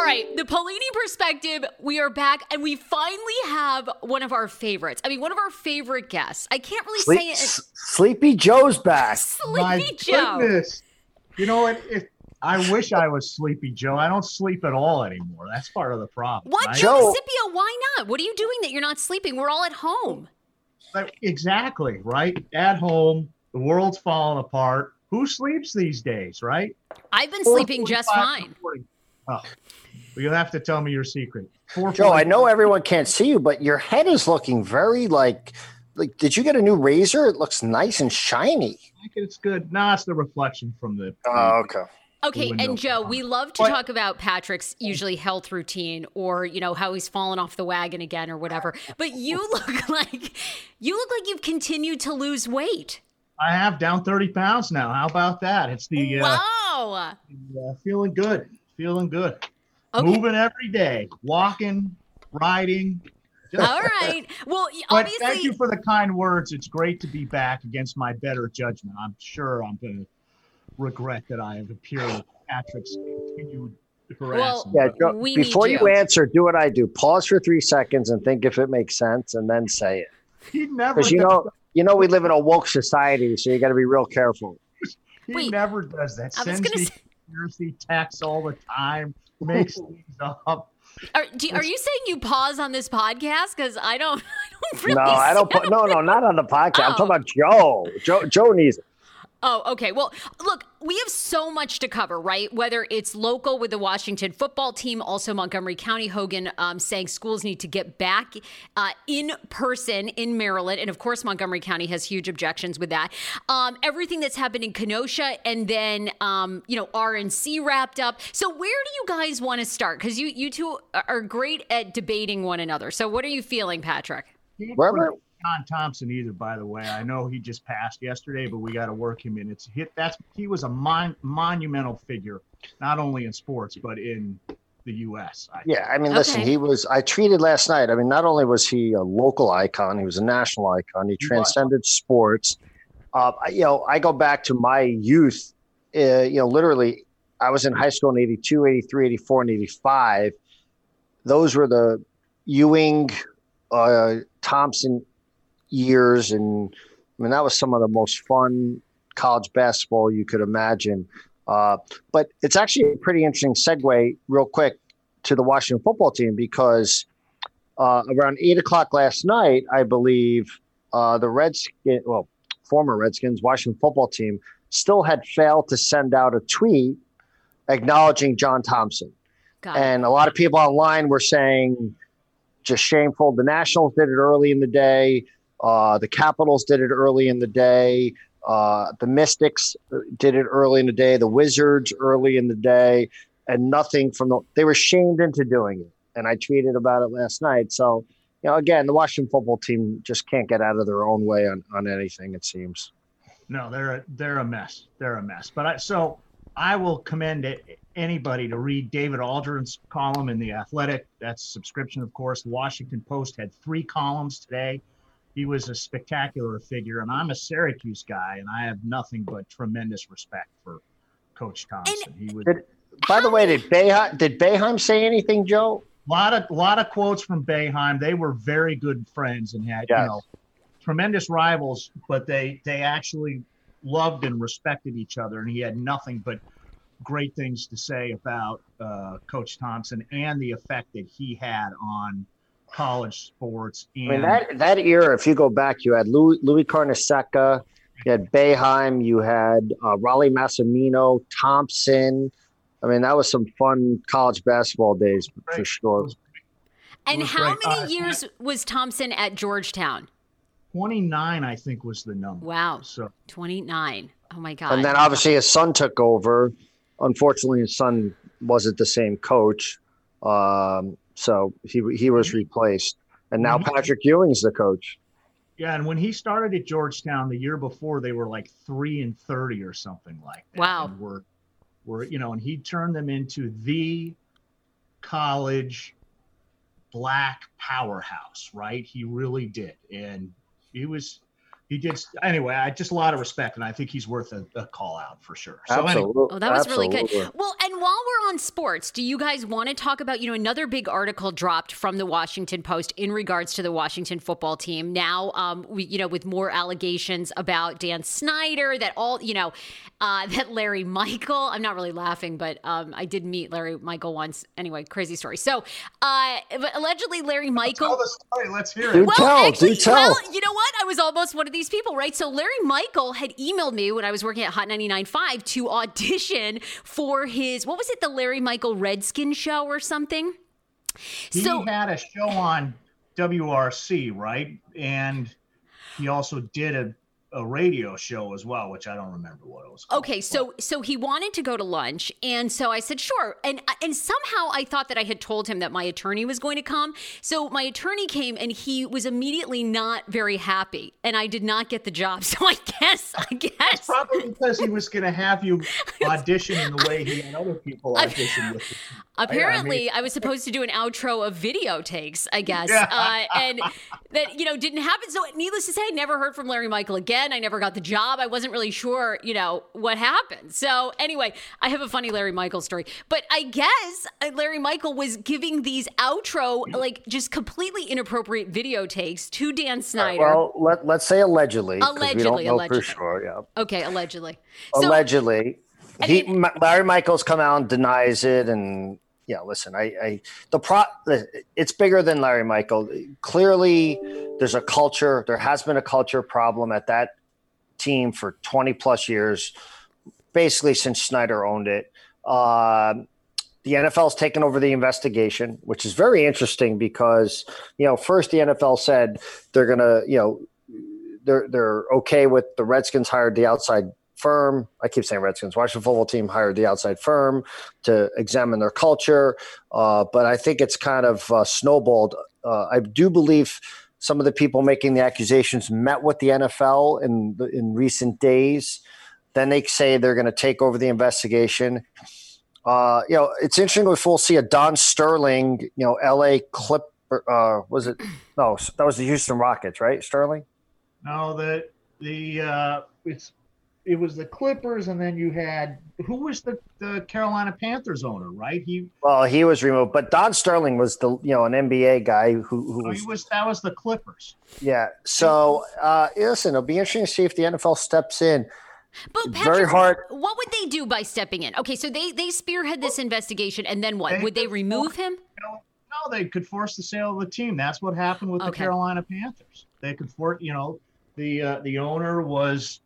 All right, the Paolini perspective. We are back, and we finally have one of our favorites. I mean, one of our favorite guests. I can't really Sleep, say it. S- Sleepy Joe's back. Sleepy My Joe. goodness. You know what? If I wish I was sleepy, Joe. I don't sleep at all anymore. That's part of the problem. What, right? Joe Joe- Scipio? Why not? What are you doing that you're not sleeping? We're all at home. Like, exactly, right? At home, the world's falling apart. Who sleeps these days, right? I've been sleeping just fine. Oh, well, you'll have to tell me your secret. Four Joe, I know everyone can't see you, but your head is looking very like like did you get a new razor? It looks nice and shiny. It's good. Nah, it's the reflection from the. Oh, okay. Okay, and Joe, we love to But- talk about Patrick's usually health routine or, you know, how he's fallen off the wagon again or whatever. But you look like you look like you've continued to lose weight. I have down 30 pounds now. How about that? It's the uh, wow. uh, feeling good. Feeling good. Okay. Moving every day. Walking, riding. Just- All right. Well, y- But obviously thank you for the kind words. It's great to be back against my better judgment. I'm sure I'm going to regret that I have appeared with Patrick's continued harassment. Yeah, Joe, We before you you. answer, do what I do. Pause for three seconds and think if it makes sense, and then say it. he never Because you does, know, you know, we live in a woke society, so you got to be real careful. he Wait. never does that. I was Sends gonna me say- conspiracy texts all the time. Makes things up. are, do, are you saying you pause on this podcast cuz I don't I don't really No, I don't. see- Put, no, no, not on the podcast. I'm Oh. talking about Joe. Joe. Joe needs it. Oh, okay. Well, look, we have so much to cover, right? Whether it's local with the Washington football team, also Montgomery County, Hogan um, saying schools need to get back uh, in person in Maryland. And of course, Montgomery County has huge objections with that. Um, everything that's happened in Kenosha and then, um, you know, RNC wrapped up. So where do you guys want to start? Because you, you two are great at debating one another. So what are you feeling, Patrick? He Wherever- John Thompson either, by the way. I know he just passed yesterday, but we got to work him in. It's hit. That's he was a mon, monumental figure, not only in sports but in the U.S. I Yeah, I mean, listen, Okay. he was. I tweeted last night. I mean, not only was he a local icon, he was a national icon. He He was. transcended sports. Uh, I- you know, I go back to my youth. Uh, you know, literally, I was in high school in 82, 83, 84, and 85. Those were the Ewing, uh, Thompson years. And I mean, that was some of the most fun college basketball you could imagine. Uh, but it's actually a pretty interesting segue, real quick, to the Washington football team because uh, around eight o'clock last night, I believe uh, the Redskins, well, former Redskins, Washington football team, still had failed to send out a tweet acknowledging John Thompson. And a lot of people online were saying, just shameful. The Nationals did it early in the day. Uh, the Capitals did it early in the day. Uh, the Mystics did it early in the day. The Wizards early in the day, and nothing from the. They were shamed into doing it, and I tweeted about it last night. So, you know, again, the Washington football team just can't get out of their own way on, on anything. It seems. No, they're a, they're a mess. They're a mess. But I, so I will commend it, anybody to read David Aldridge's column in the Athletic. That's subscription, of course. The Washington Post had three columns today. He was a spectacular figure, and I'm a Syracuse guy, and I have nothing but tremendous respect for Coach Thompson. he was Did- By the way, did Boeheim, did Boeheim say anything, Joe? lot of lot of quotes from Boeheim. They were very good friends and had Yes. you know tremendous rivals, but they they actually loved and respected each other. And he had nothing but great things to say about uh, Coach Thompson and the effect that he had on college sports. I mean that that era. If you go back, you had Louis, Louis Carnesecca, you had Boeheim, you had uh, Rollie Massimino, Thompson. I mean, that was some fun college basketball days for Right. sure. and how great. many Uh, years was Thompson at Georgetown? 29, I think, was the number. Wow. So 29. Oh my God. And then obviously his son took over. Unfortunately, his son wasn't the same coach, um, so he he was replaced. And now Mhm. Patrick Ewing's the coach. yeah, and when he started at Georgetown the year before, they were like three and thirty or something like that. Wow. And were were you know, and he turned them into the college black powerhouse, right? He really did, and he was he did anyway. I just a lot of respect, and I think he's worth a, a call out for sure. So Absolutely. anyway, Oh, that was really good. Well, and while we're on sports, do you guys want to talk about, you know, another big article dropped from the Washington Post in regards to the Washington football team. Now, um, we, you know, with more allegations about Dan Snyder, that all, you know, uh, that Larry Michael, I'm not really laughing, but um, I did meet Larry Michael once. Anyway, crazy story. So, uh, allegedly, Larry Michael. tell the story. Let's hear Do it. Well, tell, actually, do tell. well, you know what? I was almost one of these people, right? So Larry Michael had emailed me when I was working at Hot 99.5 to audition for his, what was it, the Larry Michael Redskin show or something? So he So, had a show on WRC, right? And he also did a, a radio show as well, which I don't remember what it was. Called. okay, so so he wanted to go to lunch, and so I said sure, and and somehow I thought that I had told him that my attorney was going to come. So my attorney came, and he was immediately not very happy, and I did not get the job. So I guess I guess Probably because he was going to have you audition in the way he had other people audition with. Apparently, I, was supposed to do an outro of video takes, I guess, Yeah. uh, and that you know didn't happen. So, needless to say, I never heard from Larry Michael again. I never got the job. I wasn't really sure, you know, what happened. So, anyway, I have a funny Larry Michael story, but I guess uh, Larry Michael was giving these outro, like just completely inappropriate video takes to Dan Snyder. Well, let, let's say allegedly. Allegedly, allegedly. for sure. Yeah. okay, allegedly. So, allegedly. I mean- Larry Michaels come out and denies it, and yeah, listen, I, I the pro, it's bigger than Larry Michael. Clearly, there's a culture. There has been a culture problem at that team for 20 plus years, basically since Snyder owned it. Um, the NFL's taken over the investigation, which is very interesting because you know first the NFL said they're gonna you know they're they're okay with the Redskins hired the outside firm. I keep saying Redskins. Washington football team hired the outside firm to examine their culture, uh, but I think it's kind of uh, snowballed. Uh, I do believe some of the people making the accusations met with the NFL in in recent days. Then they say they're going to take over the investigation. Uh, you know, it's interesting if we'll see a Don Sterling, you know, L.A. Clip. Uh, was it? No, that was the Houston Rockets, right? Sterling. No, the the uh, it's it was the Clippers, and then you had who was the the Carolina Panthers owner, right? He Well, he was removed, but Don Sterling was the you know an NBA guy who who oh, was he was that was the Clippers. yeah. So uh, listen, it'll be interesting to see if the NFL steps in. but very hard- What would they do by stepping in? Okay, so they they spearhead this investigation, and then what? They- Would they remove him? No, they could force the sale of the team. That's what happened with the Carolina Panthers. They could force, you know, the uh, the owner was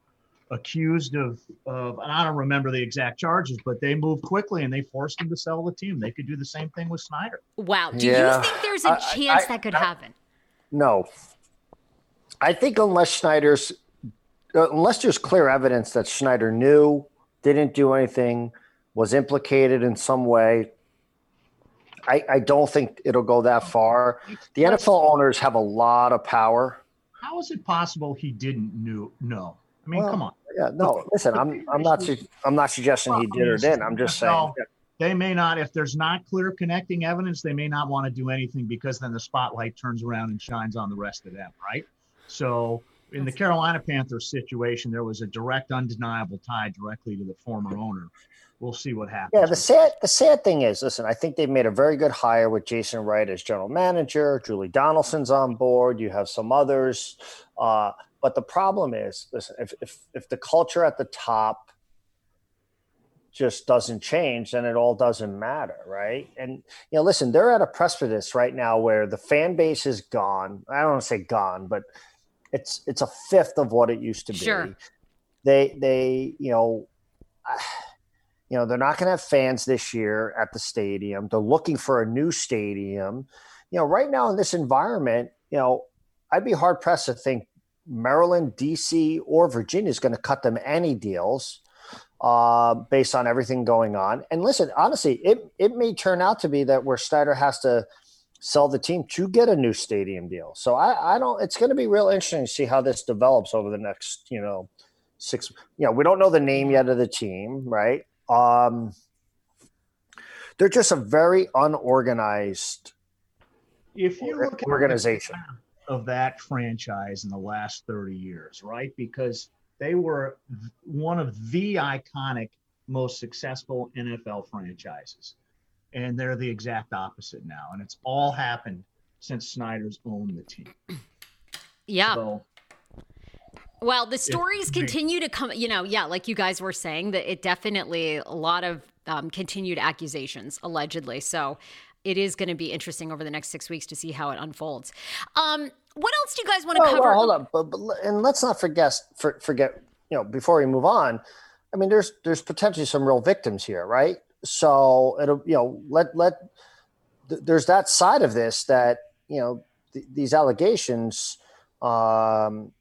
accused of of and I don't remember the exact charges, but they moved quickly and they forced him to sell the team. They could do the same thing with Snyder. Wow. Do Yeah. you think there's a I- I- chance I- that could I- happen? No, I think unless Snyder's, uh, unless there's clear evidence that Snyder knew, didn't do anything, was implicated in some way. I, I don't think it'll go that far. The NFL owners have a lot of power. How is it possible he didn't knew know? I mean, Well, come on. Yeah, no, listen, I'm I'm not su- I'm not suggesting he did or didn't. I'm just saying. No. They may not, if there's not clear connecting evidence, they may not want to do anything because then the spotlight turns around and shines on the rest of them, right? So in the Carolina Panthers situation, there was a direct, undeniable tie directly to the former owner. We'll see what happens. Yeah, the sad the sad thing is, listen, I think they've made a very good hire with Jason Wright as general manager. Julie Donaldson's on board. You have some others, uh, but the problem is, listen, if if if the culture at the top just doesn't change, then it all doesn't matter, right? And you know, listen, they're at a precipice right now where the fan base is gone. I don't want to say gone, but it's it's a fifth of what it used to be. Sure. They they you know. you know they're not going to have fans this year at the stadium they're looking for a new stadium you know right now in this environment you know i'd be hard pressed to think maryland dc or virginia is going to cut them any deals uh, based on everything going on. And listen honestly it, it may turn out to be that where snyder has to sell the team to get a new stadium deal. So i, I don't it's going to be real interesting to see how this develops over the next you know six you know we don't know the name yet of the team right? Um, they're just a very unorganized if you look at organization. Of that franchise in the last 30 years, right? Because they were one of the iconic, most successful NFL franchises. And they're the exact opposite now. And it's all happened since Snyder's owned the team. Yeah. So, well, the stories continue to come, you know, yeah, like you guys were saying, that it definitely a lot of um, continued accusations, allegedly. So it is going to be interesting over the next six weeks to see how it unfolds. Um, what else do you guys want to well, cover? Well, hold on, but, but, and let's not forget for, forget you know before we move on. I mean, there's there's potentially some real victims here, right? So it'll you know let let th- there's that side of this that you know th- these allegations, um,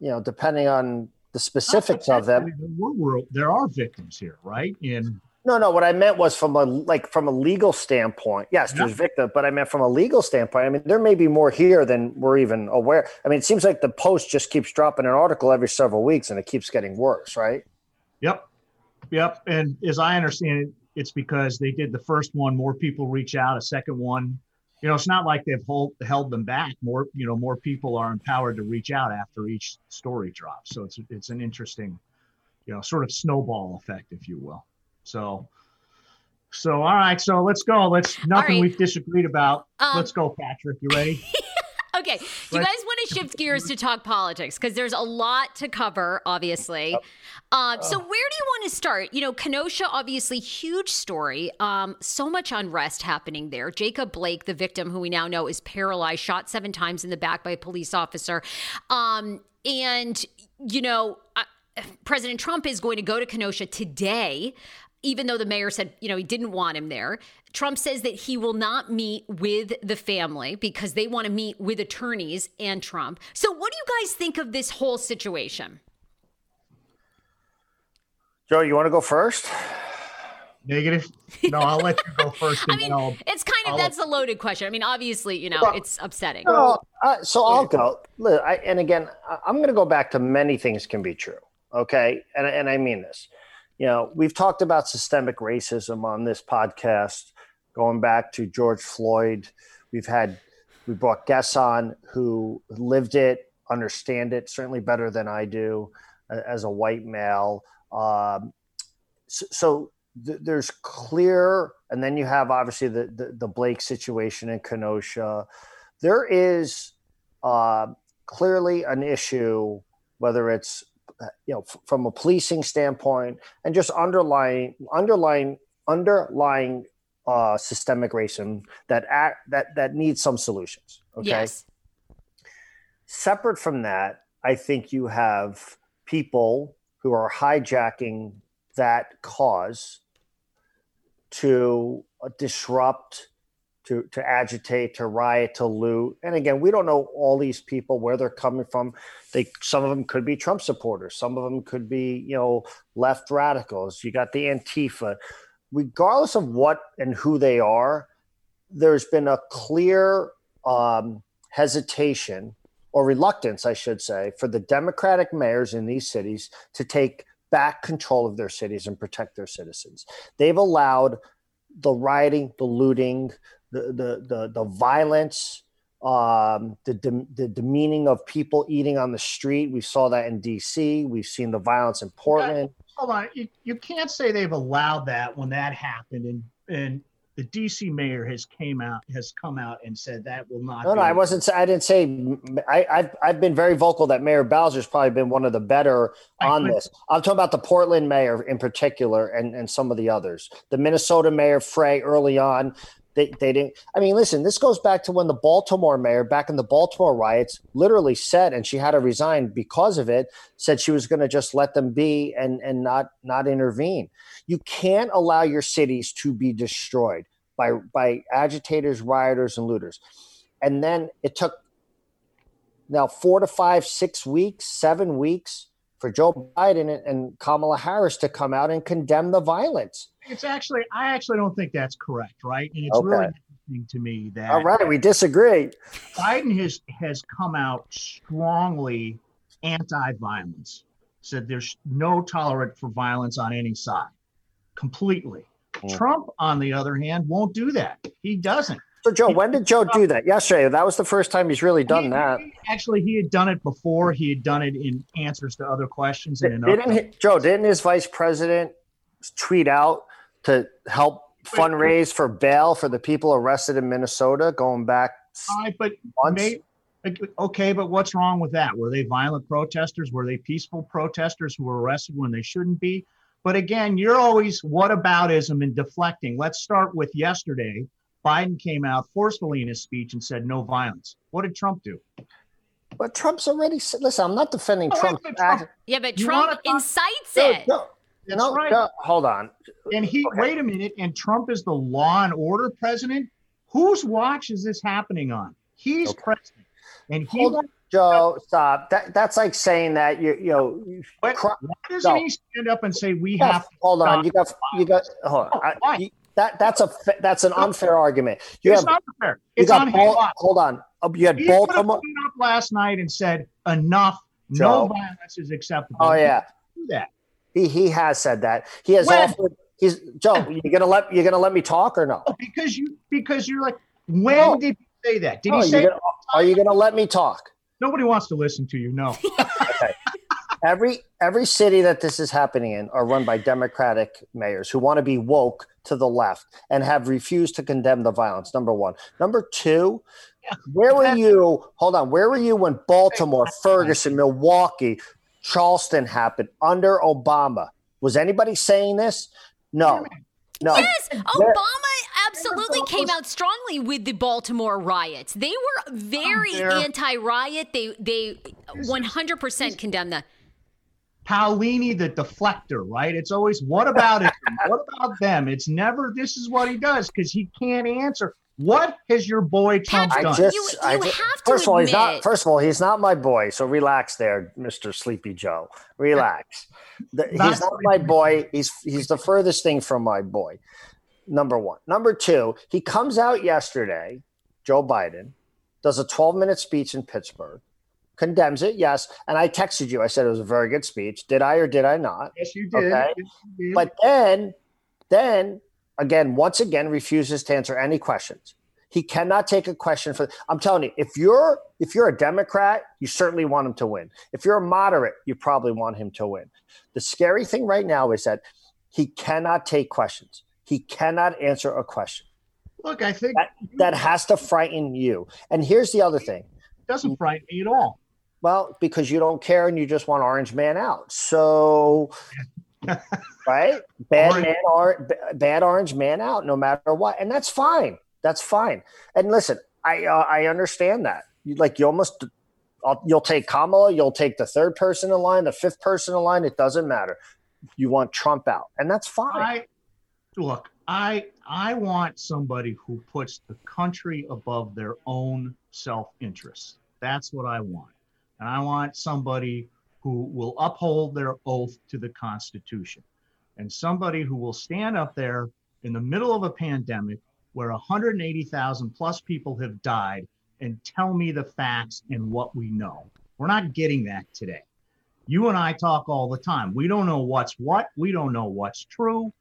you know, depending on the specifics of them. There are victims here, right? In no, no. What I meant was from a like from a legal standpoint. Yes, there's victim, but I meant from a legal standpoint. I mean, there may be more here than we're even aware. I mean, it seems like the Post just keeps dropping an article every several weeks, and it keeps getting worse, right? Yep, yep. And as I understand it, it's because they did the first one. More people reach out. A second one, you know, it's not like they've hold, held them back. More, you know, more people are empowered to reach out after each story drops. So it's it's an interesting, you know, sort of snowball effect, if you will. So, so all right. So let's go. Let's nothing right. we've disagreed about. Um, let's go, Patrick. You ready? okay. Do you guys want to shift gears to talk politics? Because there's a lot to cover, obviously. Um, so where do you want to start? You know, Kenosha, obviously, huge story. Um, so much unrest happening there. Jacob Blake, the victim, who we now know is paralyzed, shot seven times in the back by a police officer. Um, and you know. Uh, President Trump is going to go to Kenosha today even though the mayor said, you know, he didn't want him there. Trump says that he will not meet with the family because they want to meet with attorneys and Trump. So, what do you guys think of this whole situation? Joe, you want to go first? Negative. No, I'll let you go first. I mean, I'll, it's kind of I'll, that's a loaded question. I mean, obviously, you know, well, it's upsetting. Well, uh, so I'll go. I, and again, I'm going to go back to many things can be true. Okay, and and I mean this you know, we've talked about systemic racism on this podcast, going back to George Floyd. We've had we brought guests on who lived it, understand it certainly better than I do as a white male. Um, so, so th- there's clear, and then you have obviously the, the, the Blake situation in Kenosha. There is uh, clearly an issue, whether it's you know, from a policing standpoint, and just underlying underlying underlying uh, systemic racism that act, that that needs some solutions. Okay. Yes. Separate from that, I think you have people who are hijacking that cause to disrupt to to agitate, to riot, to loot. And again, we don't know all these people where they're coming from. They some of them could be Trump supporters, some of them could be you know left radicals. You got the Antifa. Regardless of what and who they are, there's been a clear um, hesitation or reluctance, I should say, for the Democratic mayors in these cities to take back control of their cities and protect their citizens. They've allowed the rioting, the looting, the the the, the violence, um, the de- the demeaning of people eating on the street. We saw that in D.C. We've seen the violence in Portland. Hold on, you, you can't say they've allowed that when that happened, and and the DC mayor has came out has come out and said that will not. No, no, I wasn't. I didn't say. I, I've I've been very vocal that Mayor Bowser's probably been one of the better on this. I'm talking about the Portland mayor in particular, and and some of the others. The Minnesota mayor Frey early on. They, they didn't. I mean, listen, this goes back to when the Baltimore mayor, back in the Baltimore riots, literally said, and she had to resign because of it, said she was going to just let them be and, and not, not intervene. You can't allow your cities to be destroyed by, by agitators, rioters, and looters. And then it took now four to five, six weeks, seven weeks for Joe Biden and Kamala Harris to come out and condemn the violence. It's actually, I actually don't think that's correct, right? And it's okay. really interesting to me that. All right, we disagree. Biden has has come out strongly anti-violence. Said there's no tolerance for violence on any side, completely. Mm. Trump, on the other hand, won't do that. He doesn't. So Joe, when did Joe do that? Yesterday. That was the first time he's really done He- that. he- Actually, he had done it before. He had done it in answers to other questions. And in Didn't he, Joe? Didn't his vice president tweet out to help fundraise for bail for the people arrested in Minnesota going back All right, but may, okay, but what's wrong with that? Were they violent protesters? Were they peaceful protesters who were arrested when they shouldn't be? But again, you're always whataboutism and deflecting. Let's start with yesterday. Biden came out forcefully in his speech and said no violence. What did Trump do? But Trump's already said. Listen, I'm not defending Oh, Trump. Trump- Yeah, but Trump wanna talk- incites No, it. no, That's no, right. no, hold on. And he, Okay. wait a minute, and Trump is the law and order president. Whose watch is this happening on? He's Okay. president, and he Hold wants Joe, stop. That that's like saying that you you know. Cr- why doesn't No. he stand up and say we have to hold on. You got you got hold on. I- you- that that's a that's an unfair argument. You it's have not fair. you got on his Bal- hold on. Uh, You had He Baltimore. up last night and said enough. Joe. No violence is acceptable. Oh yeah, do that. He he has said that. He has When? offered. He's Joe. You gonna let you gonna let me talk or no? Oh, because you because you're like, when No. did he say that? Did No, he say gonna- are you gonna let me talk? nobody wants to listen to you? No. Every every city that this is happening in are run by Democratic mayors who want to be woke to the left and have refused to condemn the violence. Number one. Number two. Where were you? Hold on. Where were you when Baltimore, Ferguson, Milwaukee, Charleston happened under Obama? Was anybody saying this? No. No. Yes, Obama absolutely came out strongly with the Baltimore riots. They were very anti-riot. They they 100% condemned that. Paolini the deflector, right? It's always what about it? what about them? It's never this is what he does because he can't answer. What has your boy Trump Patrick, I done? just, You- I you just- have to first of all, he's not. First of all, he's not my boy. So relax, there, Mister Sleepy Joe. Relax. The- Not he's not my boy. He's he's the furthest thing from my boy. Number one. Number two. He comes out yesterday. Joe Biden does a 12 minute speech in Pittsburgh, condemns it. Yes, and I texted you. I said it was a very good speech. Did I or did I not? yes, you did. Okay. Yes, you did. But then, then again, once again, refuses to answer any questions. He cannot take a question for. I'm telling you, if you're if you're a Democrat, you certainly want him to win. If you're a moderate, you probably want him to win. The scary thing right now is that he cannot take questions. He cannot answer a question. look, I think That that has to frighten you. And here's the other thing. it doesn't frighten me at all. Well, because you don't care and you just want Orange Man out. So, right? Bad Orange- man, or, bad Orange Man out, no matter what, and that's fine. That's fine. And listen, I uh, I understand that. You like you almost I'll, you'll take Kamala, you'll take the third person in line, the fifth person in line. It doesn't matter. You want Trump out, and that's fine. I look, I I want somebody who puts the country above their own self-interest. That's what I want. And I want somebody who will uphold their oath to the Constitution. And somebody who will stand up there in the middle of a pandemic where 180,000 plus people have died and tell me the facts and what we know. We're not getting that today. You and I talk all the time. We don't know what's what. We don't know what's true.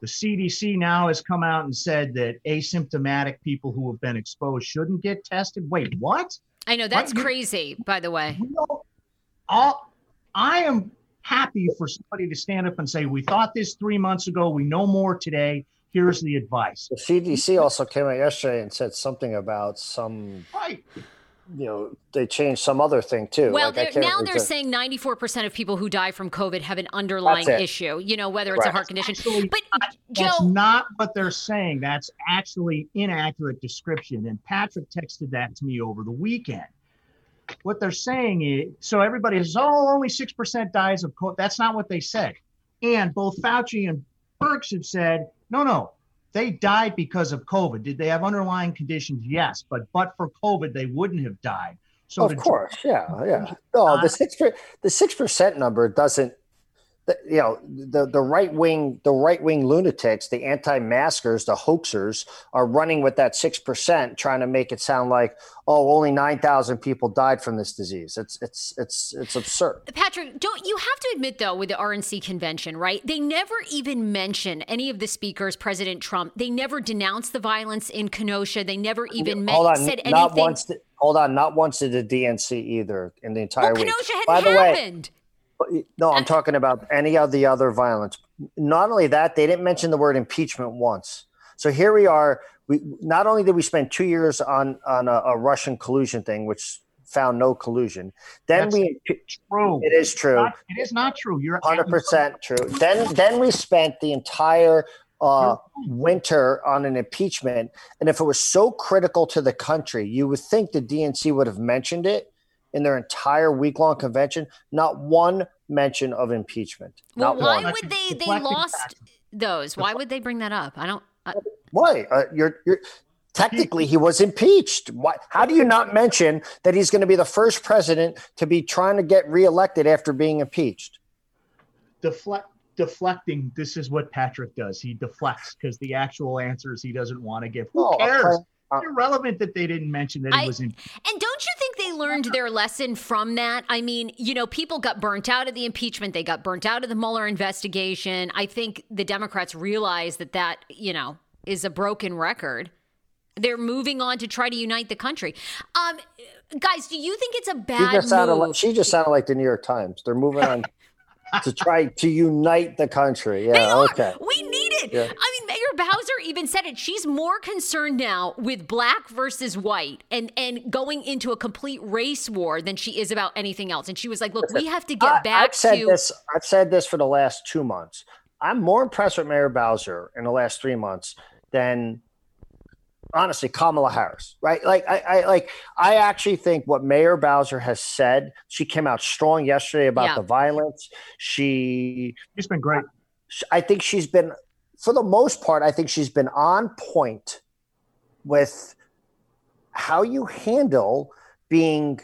The CDC now has come out and said that asymptomatic people who have been exposed shouldn't get tested. Wait, what? I know that's What? Crazy, by the way. Don't- all, I am happy for somebody to stand up and say, We thought this three months ago. We know more today. Here's the advice. the CDC also came out yesterday and said something about some, Right. you know, they changed some other thing too. Well, Like, they're, now they're resist- saying 94% of people who die from COVID have an underlying issue, you know, whether it's a heart condition. Actually, But That's Joe, not what they're saying. That's actually inaccurate description. And Patrick texted that to me over the weekend. What they're saying is so everybody says, oh, only 6% dies of COVID. That's not what they said. And both Fauci and Birx have said, no, no, they died because of COVID. Did they have underlying conditions? Yes. But but for COVID, they wouldn't have died. So of course, yeah, yeah. No, oh, the uh, six per, the six percent number doesn't. You know the the right wing the right wing lunatics the anti-maskers the hoaxers are running with that 6% trying to make it sound like oh only 9000 people died from this disease. It's it's it's it's absurd. Patrick don't you have to admit though with the rnc convention right? They never even mention any of the speakers president trump. They never denounced the violence in kenosha. They never even hold on, said not anything. once did, hold on not once did the dnc either in the entire well, week. Kenosha by the happened. way no, I'm talking about any of the other violence. Not only that, they didn't mention the word impeachment once. So here we are. We not only did we spend two years on on a, a Russian collusion thing, which found no collusion. Then That's we true. It is true. Not, it is not true. You're hundred percent true. Then then we spent the entire uh, winter on an impeachment, and if it was so critical to the country, you would think the DNC would have mentioned it in their entire week long convention, not one mention of impeachment. Well, not why one. would they? They lost those. Why would they bring that up? I don't. I, why? Uh, you're you're technically he was impeached. Why? How do you not mention that he's going to be the first president to be trying to get reelected after being impeached? Deflect deflecting this is what patrick does he deflects because the actual answers he doesn't want to give who No, cares uh, it's irrelevant that they didn't mention that I- he was in And don't you think they learned their lesson from that? I mean, you know, people got burnt out of the impeachment. They got burnt out of the Mueller investigation. I think the Democrats realize that that, you know, is a broken record. They're moving on to try to unite the country. Um, guys, do you think it's a She bad just sounded move? like she just sounded like the New York Times. They're moving on to try to unite the country. Yeah, They are. okay. We need it. Yeah. I mean, Mayor Bowser even said it. She's more concerned now with black versus white and and going into a complete race war than she is about anything else. And she was like, "Look, we have to get I, back I've said to." this. I've said this for the last two months. I'm more impressed with Mayor Bowser in the last three months than honestly Kamala Harris. Right? Like I, I like I actually think what Mayor Bowser has said. She came out strong yesterday about Yeah. the violence. She, she's been great I think she's been, for the most part, I think she's been on point with how you handle being,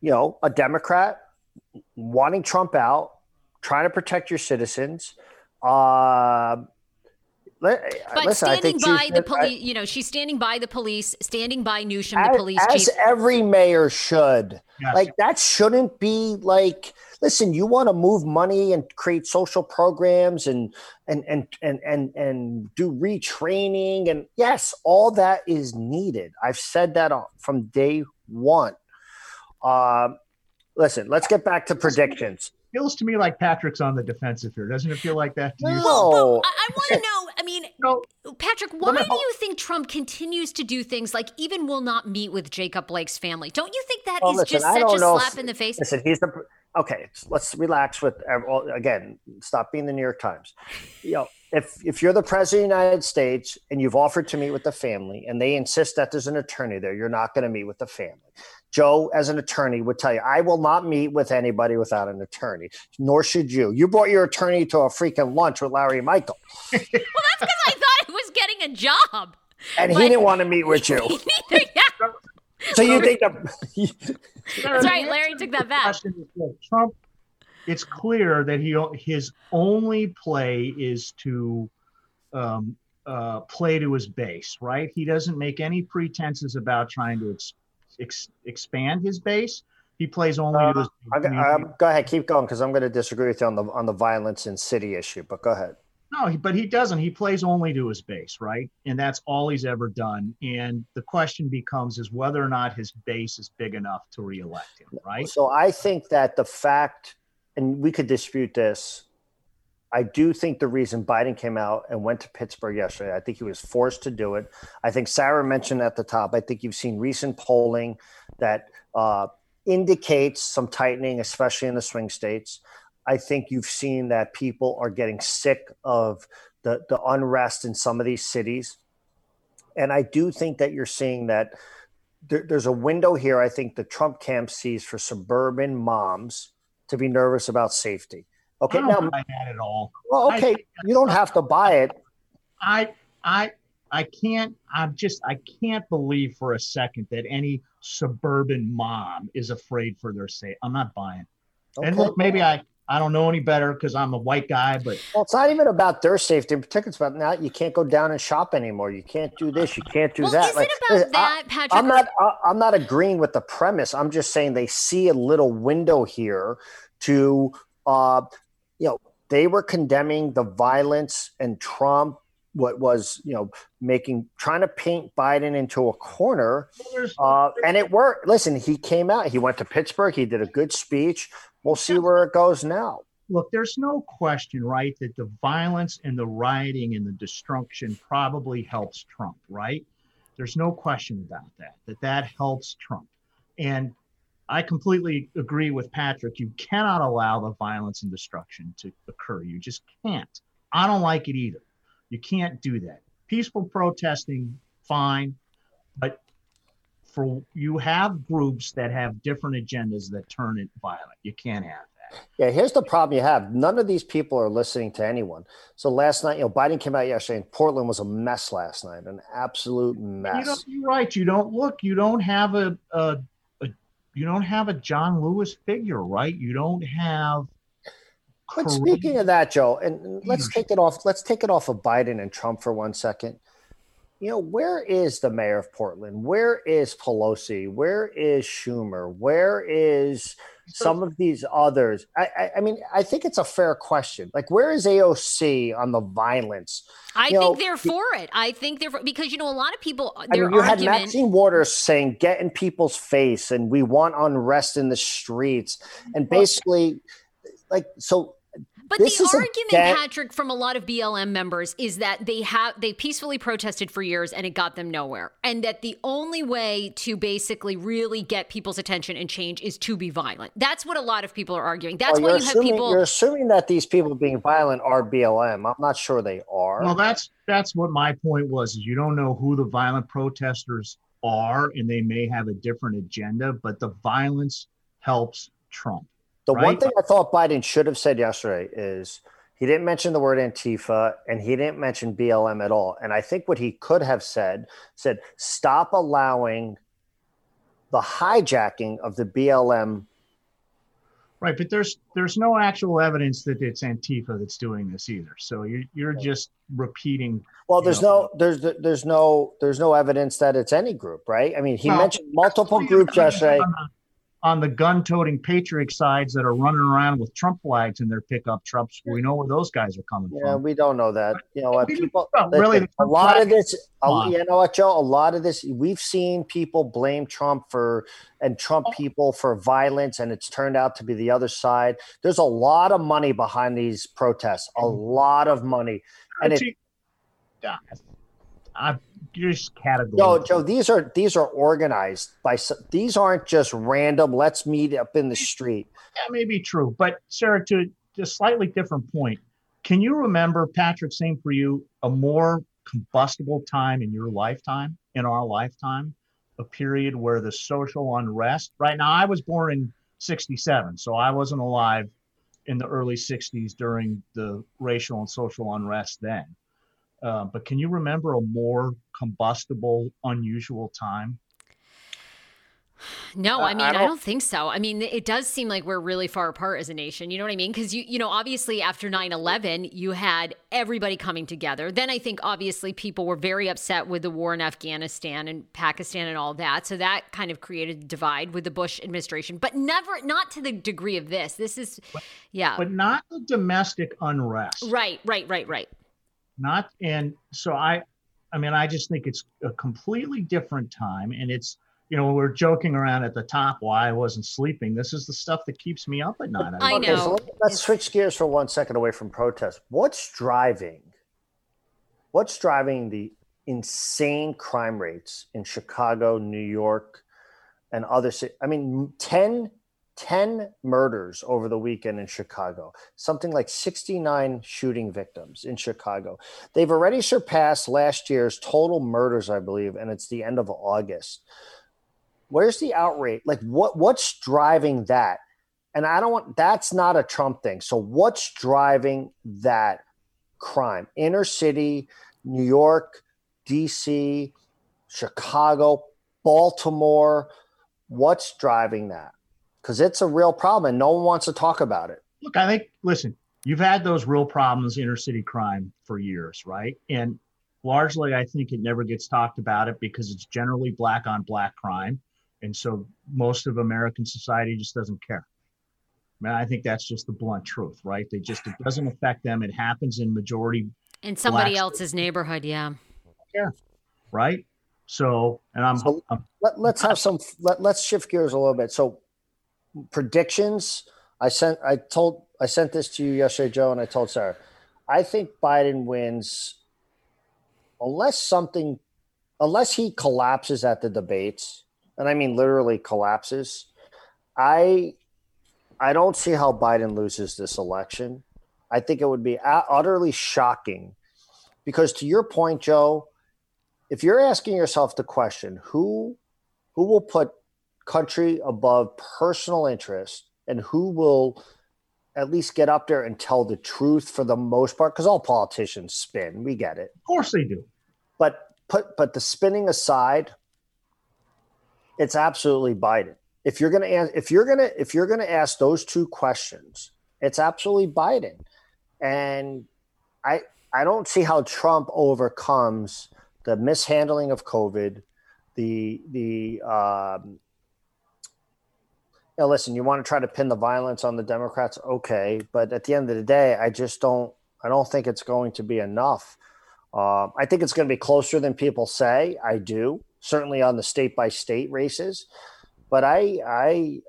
you know, a Democrat, wanting Trump out, trying to protect your citizens. Uh, But listen, I standing think by the police, you know, she's standing by the police, standing by Newsham, the police as chief. every mayor should. Yes. Like that shouldn't be like. Listen, you want to move money and create social programs and and and and and and do retraining and yes, all that is needed. I've said that from day one. Um, listen, let's get back to predictions. Feels to me like patrick's on the defensive here doesn't it feel like that to you? No. Well, but I, I want to know. I mean, No. Patrick, why me- do you think Trump continues to do things like even will not meet with Jacob Blake's family? Don't you think that is Well, listen, just I such a know slap if- in the face? Listen, he's the okay. Let's relax with well, again. Stop being the New York Times. You know, if if you're the president of the United States and you've offered to meet with the family, and they insist that there's an attorney there, you're not going to meet with the family. Joe, as an attorney, would tell you, I will not meet with anybody without an attorney. Nor should you. You brought your attorney to a freaking lunch with Larry Michael, Well, that's because I thought it was getting a job. and But- he didn't want to meet with you. yeah, So you think that? that's right. Larry took that back. question is this. Trump, it's clear that he his only play is to um, uh, play to his base, right? He doesn't make any pretenses about trying to ex, ex, expand his base. He plays only Uh, to his I, um, go ahead, keep going, because I'm going to disagree with you on the on the violence in city issue. But go ahead. No, but he doesn't. He plays only to his base, right? And that's all he's ever done. And the question becomes is whether or not his base is big enough to reelect him, right? So I think that the fact, and we could dispute this, I do think the reason Biden came out and went to Pittsburgh yesterday, I think he was forced to do it. I think Sarah mentioned at the top, I think you've seen recent polling that uh, indicates some tightening, especially in the swing states. I think you've seen that people are getting sick of the, the unrest in some of these cities. And I do think that you're seeing that there, there's a window here I think the Trump camp sees for suburban moms to be nervous about safety. Okay, I don't now, buy that at all. well, I okay, think you don't have to buy it. I I I can't I'm just I can't believe for a second that any suburban mom is afraid for their safety. I'm not buying. And look, maybe I I don't know any better because I'm a white guy, but well, it's not even about their safety in particular. It's about now you can't go down and shop anymore. You can't do this. You can't do well, that. Is like, it about that, Patrick? I'm not. I'm not agreeing with the premise. I'm just saying they see a little window here to, uh, you know, they were condemning the violence and Trump what was you know making trying to paint Biden into a corner, uh, and it worked. Listen, he came out. He went to Pittsburgh. He did a good speech. We'll see where it goes now. Look, there's no question, right, that the violence and the rioting and the destruction probably helps Trump, right? There's no question about that. That that helps Trump, and I completely agree with Patrick. You cannot allow the violence and destruction to occur. You just can't. I don't like it either. You can't do that. Peaceful protesting, fine, but for you have groups that have different agendas that turn it violent. You can't have that. Yeah, here's the problem you have. None of these people are listening to anyone. So last night, you know, Biden came out yesterday and Portland was a mess last night, an absolute mess. You are right. You don't look, you don't have a, a, a you don't have a John Lewis figure, right? You don't have but speaking of that, Joe, and let's take it off. Let's take it off of Biden and Trump for one second. You know, where is the mayor of Portland? Where is Pelosi? Where is Schumer? Where is some of these others? I, I, I mean, I think it's a fair question. Like, where is AOC on the violence? I you think know, they're for it. I think they're for, because you know a lot of people. I mean, you argument, had Maxine Waters saying, "Get in people's face," and we want unrest in the streets, and basically, like, so but this the argument, that- Patrick, from a lot of BLM members is that they have they peacefully protested for years and it got them nowhere, and that the only way to basically really get people's attention and change is to be violent. That's what a lot of people are arguing. That's well, why you assuming, have people. You're assuming that these people being violent are BLM. I'm not sure they are. Well, that's that's what my point was. Is you don't know who the violent protesters are, and they may have a different agenda, but the violence helps Trump. The right? one thing I thought Biden should have said yesterday is he didn't mention the word Antifa and he didn't mention BLM at all. And I think what he could have said said stop allowing the hijacking of the BLM. Right, but there's there's no actual evidence that it's Antifa that's doing this either. So you're you're just repeating. Well, there's know, no there's there's no there's no evidence that it's any group, right? I mean, he well, mentioned multiple groups yesterday on the gun-toting patriot sides that are running around with Trump flags in their pickup trucks. We know where those guys are coming yeah, from. Yeah, we don't know that. You know, people really a lot of this. A, you know what, Joe? A lot of this we've seen people blame Trump for and Trump oh. people for violence, and it's turned out to be the other side. There's a lot of money behind these protests. A mm-hmm. lot of money, and it. I, just category. No, Joe, these are these are organized by these aren't just random. Let's meet up in the street. That may be true, but Sarah, to a slightly different point, can you remember Patrick? Same for you. A more combustible time in your lifetime, in our lifetime, a period where the social unrest. Right now, I was born in '67, so I wasn't alive in the early '60s during the racial and social unrest then. Uh, but can you remember a more combustible, unusual time? No, I mean, I don't, I don't, think so. I mean, it does seem like we're really far apart as a nation. You know what I mean? Because, you, you know, obviously after 9 11, you had everybody coming together. Then I think obviously people were very upset with the war in Afghanistan and Pakistan and all that. So that kind of created a divide with the Bush administration, but never, not to the degree of this. This is, yeah. But not the domestic unrest. Right, right, right, right not and so i i mean i just think it's a completely different time and it's you know we're joking around at the top why i wasn't sleeping this is the stuff that keeps me up at night. I, know. so let's switch gears for one second away from protests. What's driving what's driving the insane crime rates in chicago new york and other cities i mean 10 10 murders over the weekend in Chicago, something like 69 shooting victims in Chicago. They've already surpassed last year's total murders, I believe, and it's the end of August. Where's the outrage? Like what what's driving that? And I don't want that's not a Trump thing. So what's driving that crime? Inner city, New York, DC, Chicago, Baltimore. What's driving that? Because it's a real problem and no one wants to talk about it. look, I think, listen, you've had those real problems, inner city crime, for years, right? And largely, I think it never gets talked about it because it's generally black on black crime. And so most of American society just doesn't care. I mean, I think that's just the blunt truth, right? They just, it doesn't affect them. It happens in majority. In somebody else's neighborhood, yeah. Yeah. Right. So, and I'm, So I'm let, us have some. Let, let's shift gears a little bit. So, predictions. I sent. I told. I sent this to you yesterday, Joe, and I told Sarah. I think Biden wins, unless something, unless he collapses at the debates, and I mean literally collapses. I, I don't see how Biden loses this election. I think it would be utterly shocking, because to your point, Joe, if you're asking yourself the question, who who will put country above personal interest and who will at least get up there and tell the truth for the most part because all politicians spin. We get it. Of course they do. but put but the spinning aside it's absolutely biden. If you're going to if you're going to if you're going to ask those two questions it's absolutely biden. And i i don't see how trump overcomes the mishandling of covid the the um you know, listen, you want to try to pin the violence on the Democrats, okay, but at the end of the day, I just don't. I don't think it's going to be enough. Um, I think it's going to be closer than people say. I do, certainly on the state by state races, but I, I,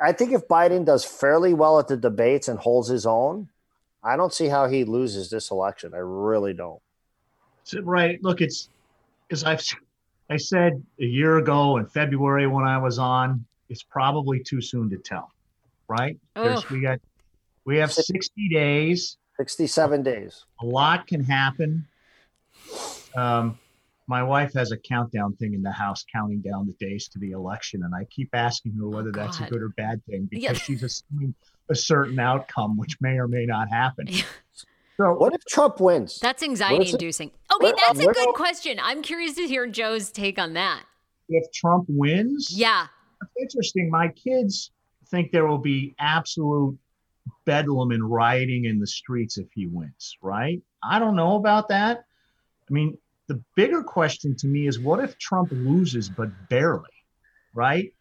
I think if Biden does fairly well at the debates and holds his own, I don't see how he loses this election. I really don't. Right. Look, it's as I've I said a year ago in February when I was on, it's probably too soon to tell. Right? There's, we got we have 60 days. 67 days. A lot can happen. Um, my wife has a countdown thing in the house counting down the days to the election, and I keep asking her whether that's a good or bad thing because Yeah. she's assuming a certain outcome, which may or may not happen. So What if Trump wins? That's What anxiety is it- inducing. Okay, what- that's a good question. I'm curious to hear Joe's take on that. if Trump wins, Yeah. It's interesting. My kids think there will be absolute bedlam and rioting in the streets if he wins, right? I don't know about that. I mean, the bigger question to me is what if Trump loses, but barely, right?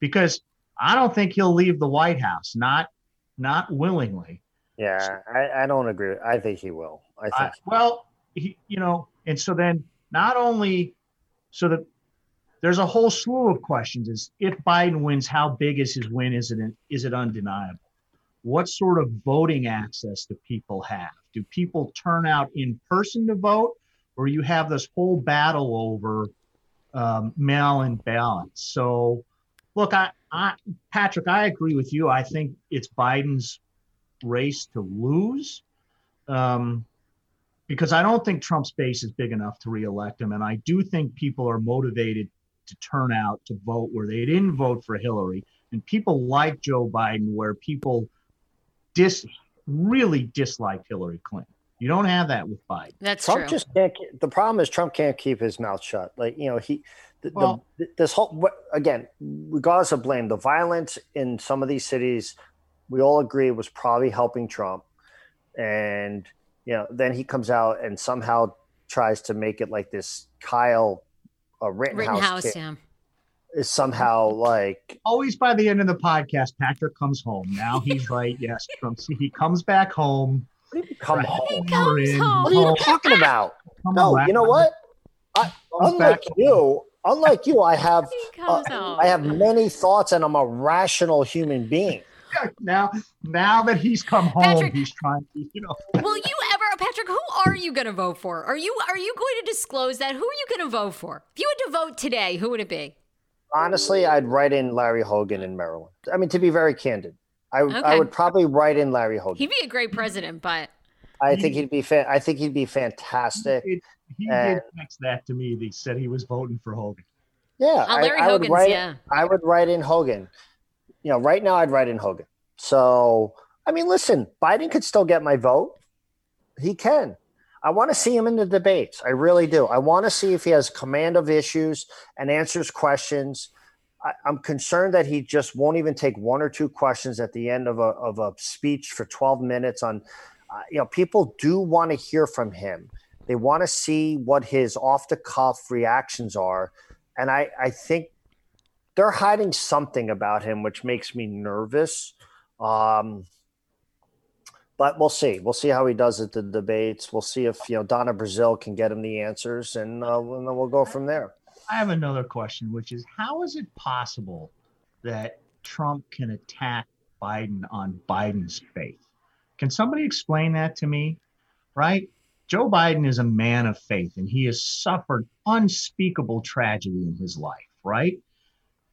Because I don't think he'll leave the White House, not not willingly. Yeah, I, I don't agree. I think he will. I think. I, well, he, you know, and so then not only so that there's a whole slew of questions is if Biden wins, how big is his win? Is it is it undeniable? What sort of voting access do people have? Do people turn out in person to vote, or you have this whole battle over um, mail-in ballots? So, look, I, I, Patrick, I agree with you. I think it's Biden's race to lose. Um, because I don't think Trump's base is big enough to reelect him. And I do think people are motivated to turn out to vote where they didn't vote for Hillary. And people like Joe Biden, where people dis really dislike Hillary Clinton. You don't have that with Biden. That's Trump true. just can't. The problem is Trump can't keep his mouth shut. Like you know, he, the, Well- the this whole what, again, regardless of blame, the violence in some of these cities, we all agree was probably helping Trump, and you know, then he comes out and somehow tries to make it like this Kyle uh, Rittenhouse, Rittenhouse, kid yeah. is somehow like Always by the end of the podcast, Patrick comes home. Now he's right. Yes, Trump. See, he comes back home. come Right. home. comes We're in. home. What are you talking about? Come No, back. you know what? I, Comes back unlike you, unlike you, I have uh. I have many thoughts, and I'm a rational human being. Now, now that he's come home, Patrick- he's trying to, you know. Will you ever, Patrick? Who are you going to vote for? Are you are you going to disclose that? Who are you going to vote for? If you had to vote today, who would it be? Honestly, I'd write in Larry Hogan in Maryland. I mean, to be very candid, I, I would probably write in Larry Hogan. He'd be a great president, but I think he'd be fa- I think he'd be fantastic. It- he And- did text that to me. He said he was voting for Hogan. Yeah, uh, I- Larry I, would Hogan's, write. yeah. I would write in Hogan. You know, right now I'd write in Hogan. So I mean, listen, Biden could still get my vote. He can. I want to see him in the debates. I really do. I want to see if he has command of issues and answers questions. I, am concerned that he just won't even take one or two questions at the end of a of a speech for 12 minutes on. Uh, you know, people do want to hear from him. They want to see what his off the cuff reactions are, and I I think they're hiding something about him, which makes me nervous. Um, but we'll see. We'll see how he does at the debates. We'll see if you know Donna Brazile can get him the answers, and, uh, and then we'll go from there. I have another question, which is how is it possible that Trump can attack Biden on Biden's faith? Can somebody explain that to me? Right? Joe Biden is a man of faith, and he has suffered unspeakable tragedy in his life. Right?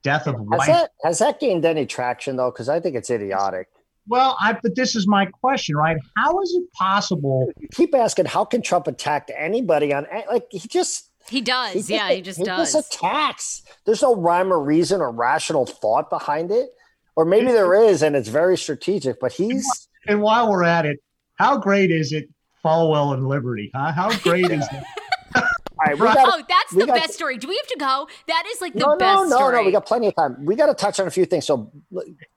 Death of has wife. That, has that gained any traction though? Because I think it's idiotic. Well, I but this is my question, right? How is it possible? Keep asking, how can Trump attack anybody on eh, like he just he does, he yeah, he just he does. Just attacks. There's no rhyme or reason or rational thought behind it, or maybe there is, and it's very strategic. But he's and while we're at it, how great is it, Falwell and Liberty? Huh? How great is it? Right, gotta, oh, that's the best story. Do we have to go? That is like the no, best no, no, story. No, we got plenty of time. We got to touch on a few things. So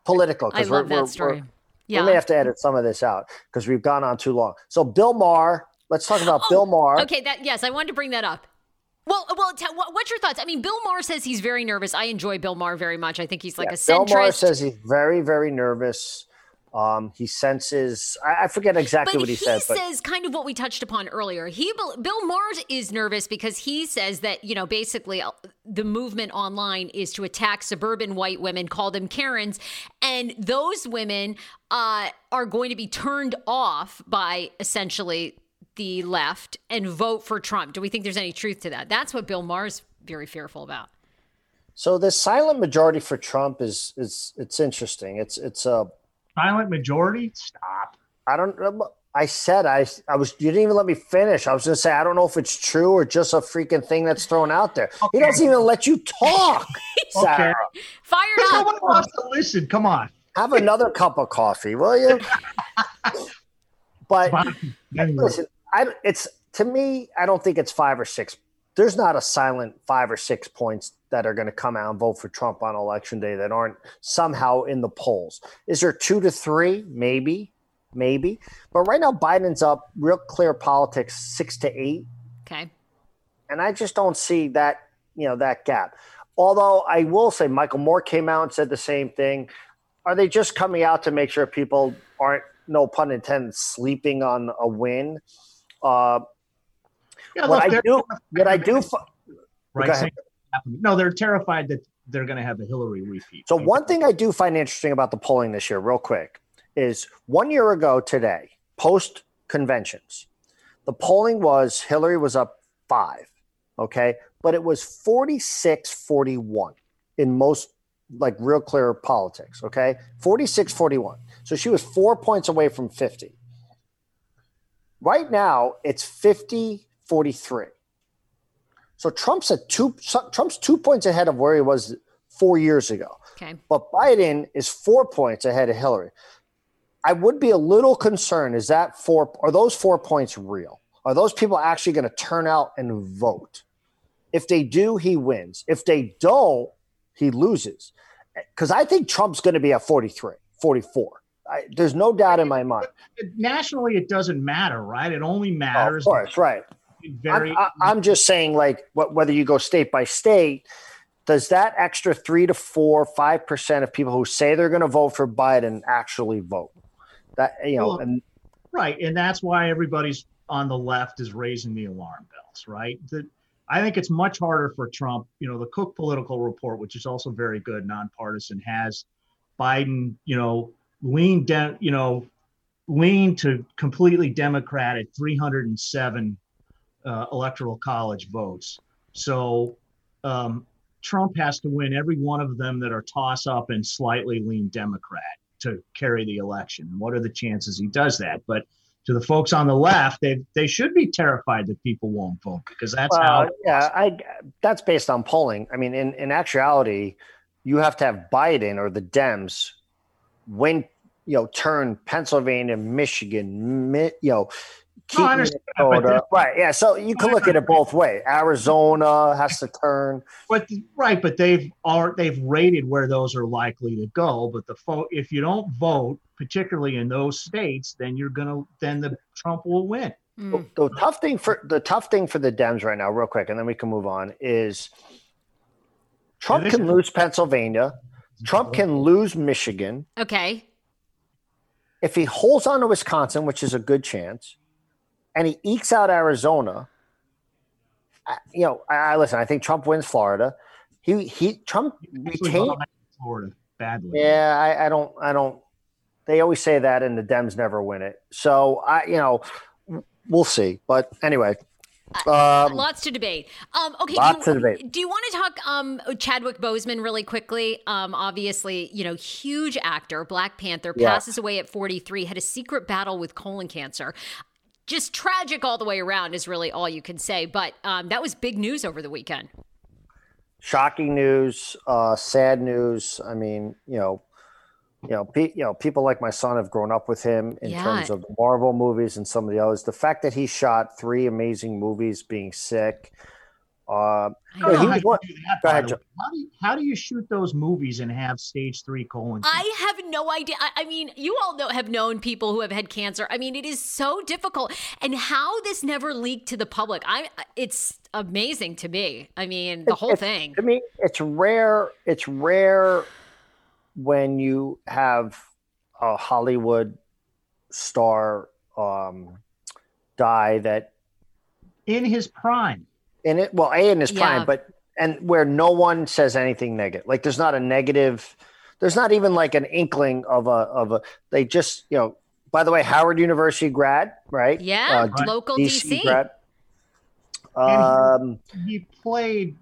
political. I love we're, that story. We're, yeah. We may have to edit some of this out because we've gone on too long. So Bill Maher, let's talk about oh, Bill Maher. Okay, that yes, I wanted to bring that up. Well, well, t- what's your thoughts? I mean, Bill Maher says he's very nervous. I enjoy Bill Maher very much. I think he's like yeah, a centrist. Bill Maher says he's very, very nervous. Um, he senses. I, I forget exactly but what he, he said. But he says kind of what we touched upon earlier. He Bill Maher is nervous because he says that you know basically uh, the movement online is to attack suburban white women, call them Karens, and those women uh, are going to be turned off by essentially the left and vote for Trump. Do we think there's any truth to that? That's what Bill Maher's very fearful about. So the silent majority for Trump is is it's interesting. It's it's a silent majority? Stop. I don't. I said I. I was. You didn't even let me finish. I was going to say I don't know if it's true or just a freaking thing that's thrown out there. Okay. He doesn't even let you talk. okay. Fired up. Someone wants to listen. Come on. Have another cup of coffee, will you? but listen, I. It's to me. I don't think it's five or six. There's not a silent five or six points that are going to come out and vote for Trump on election day that aren't somehow in the polls. Is there two to three? Maybe, maybe. But right now, Biden's up real clear politics six to eight. Okay. And I just don't see that, you know, that gap. Although I will say Michael Moore came out and said the same thing. Are they just coming out to make sure people aren't, no pun intended, sleeping on a win? Uh, yeah, what, I do, what I do, what I do, no, they're terrified that they're going to have a Hillary repeat. So one thing I do find interesting about the polling this year, real quick, is one year ago today, post conventions, the polling was Hillary was up five, okay, but it was 46 41 in most like real clear politics, okay, 46 41. So she was four points away from 50. Right now, it's 50 43. So Trump's at two. Trump's two points ahead of where he was four years ago. Okay. But Biden is four points ahead of Hillary. I would be a little concerned. Is that four? Are those four points real? Are those people actually going to turn out and vote? If they do, he wins. If they don't, he loses. Because I think Trump's going to be at 43, 44. I, there's no doubt in my mind. Nationally, it doesn't matter, right? It only matters. Oh, of course, right very. I'm, I'm just saying, like, what, whether you go state by state, does that extra three to four, five percent of people who say they're going to vote for Biden actually vote? That you know, well, and right, and that's why everybody's on the left is raising the alarm bells, right? That I think it's much harder for Trump. You know, the Cook Political Report, which is also very good, nonpartisan, has Biden, you know, lean down, you know, lean to completely Democratic, 307 uh, electoral college votes. So um, Trump has to win every one of them that are toss up and slightly lean Democrat to carry the election. And what are the chances he does that? But to the folks on the left, they they should be terrified that people won't vote because that's well, how. Yeah, I that's based on polling. I mean, in in actuality, you have to have Biden or the Dems win. You know, turn Pennsylvania, Michigan, you know, Keaton, I Minnesota. right? Yeah, so you can look at it both ways. Arizona has to turn. But right, but they've are they've rated where those are likely to go. But the vote, if you don't vote, particularly in those states, then you're gonna then the Trump will win. Mm. The tough thing for the tough thing for the Dems right now, real quick, and then we can move on. Is Trump Yeah, can is- lose Pennsylvania. Trump can lose Michigan. Okay. If he holds on to Wisconsin, which is a good chance, and he ekes out Arizona, I- you know, I, I listen. I think Trump wins Florida. He he Trump Actually, retained. Florida badly. Yeah, I, I don't. I don't. They always say that, and the Dems never win it. So I, you know, we'll see. But anyway, um, Lots to debate. Um, okay, Lots do, to debate. Do you want to talk um, Chadwick Boseman really quickly? Um, obviously, you know, huge actor, Black Panther, Yeah. passes away at 43, had a secret battle with colon cancer. Just tragic all the way around is really all you can say. But um, that was big news over the weekend. shocking news, uh, sad news. I mean, you know, you know, pe- you know, people like my son have grown up with him in Yeah. terms of the Marvel movies and some of the others. The fact that he shot three amazing movies, being sick. Uh, I I know he how was one- do that, Go ahead, the How do, you, how do you shoot those movies and have stage three colon? cancer? I have no idea. I, I mean, you all know have known people who have had cancer. I mean, it is so difficult, and how this never leaked to the public. I, it's amazing to me. I mean, the whole It's- thing. I mean, it's rare. It's rare when you have a Hollywood star um, die that in his prime. In it. Well, a in his Yeah. prime, but and where no one says anything negative. Like there's not a negative. There's not even like an inkling of a of a. They just you know. By the way, Howard University grad, right? Yeah, Uh, local DC DC. grad. Um, He played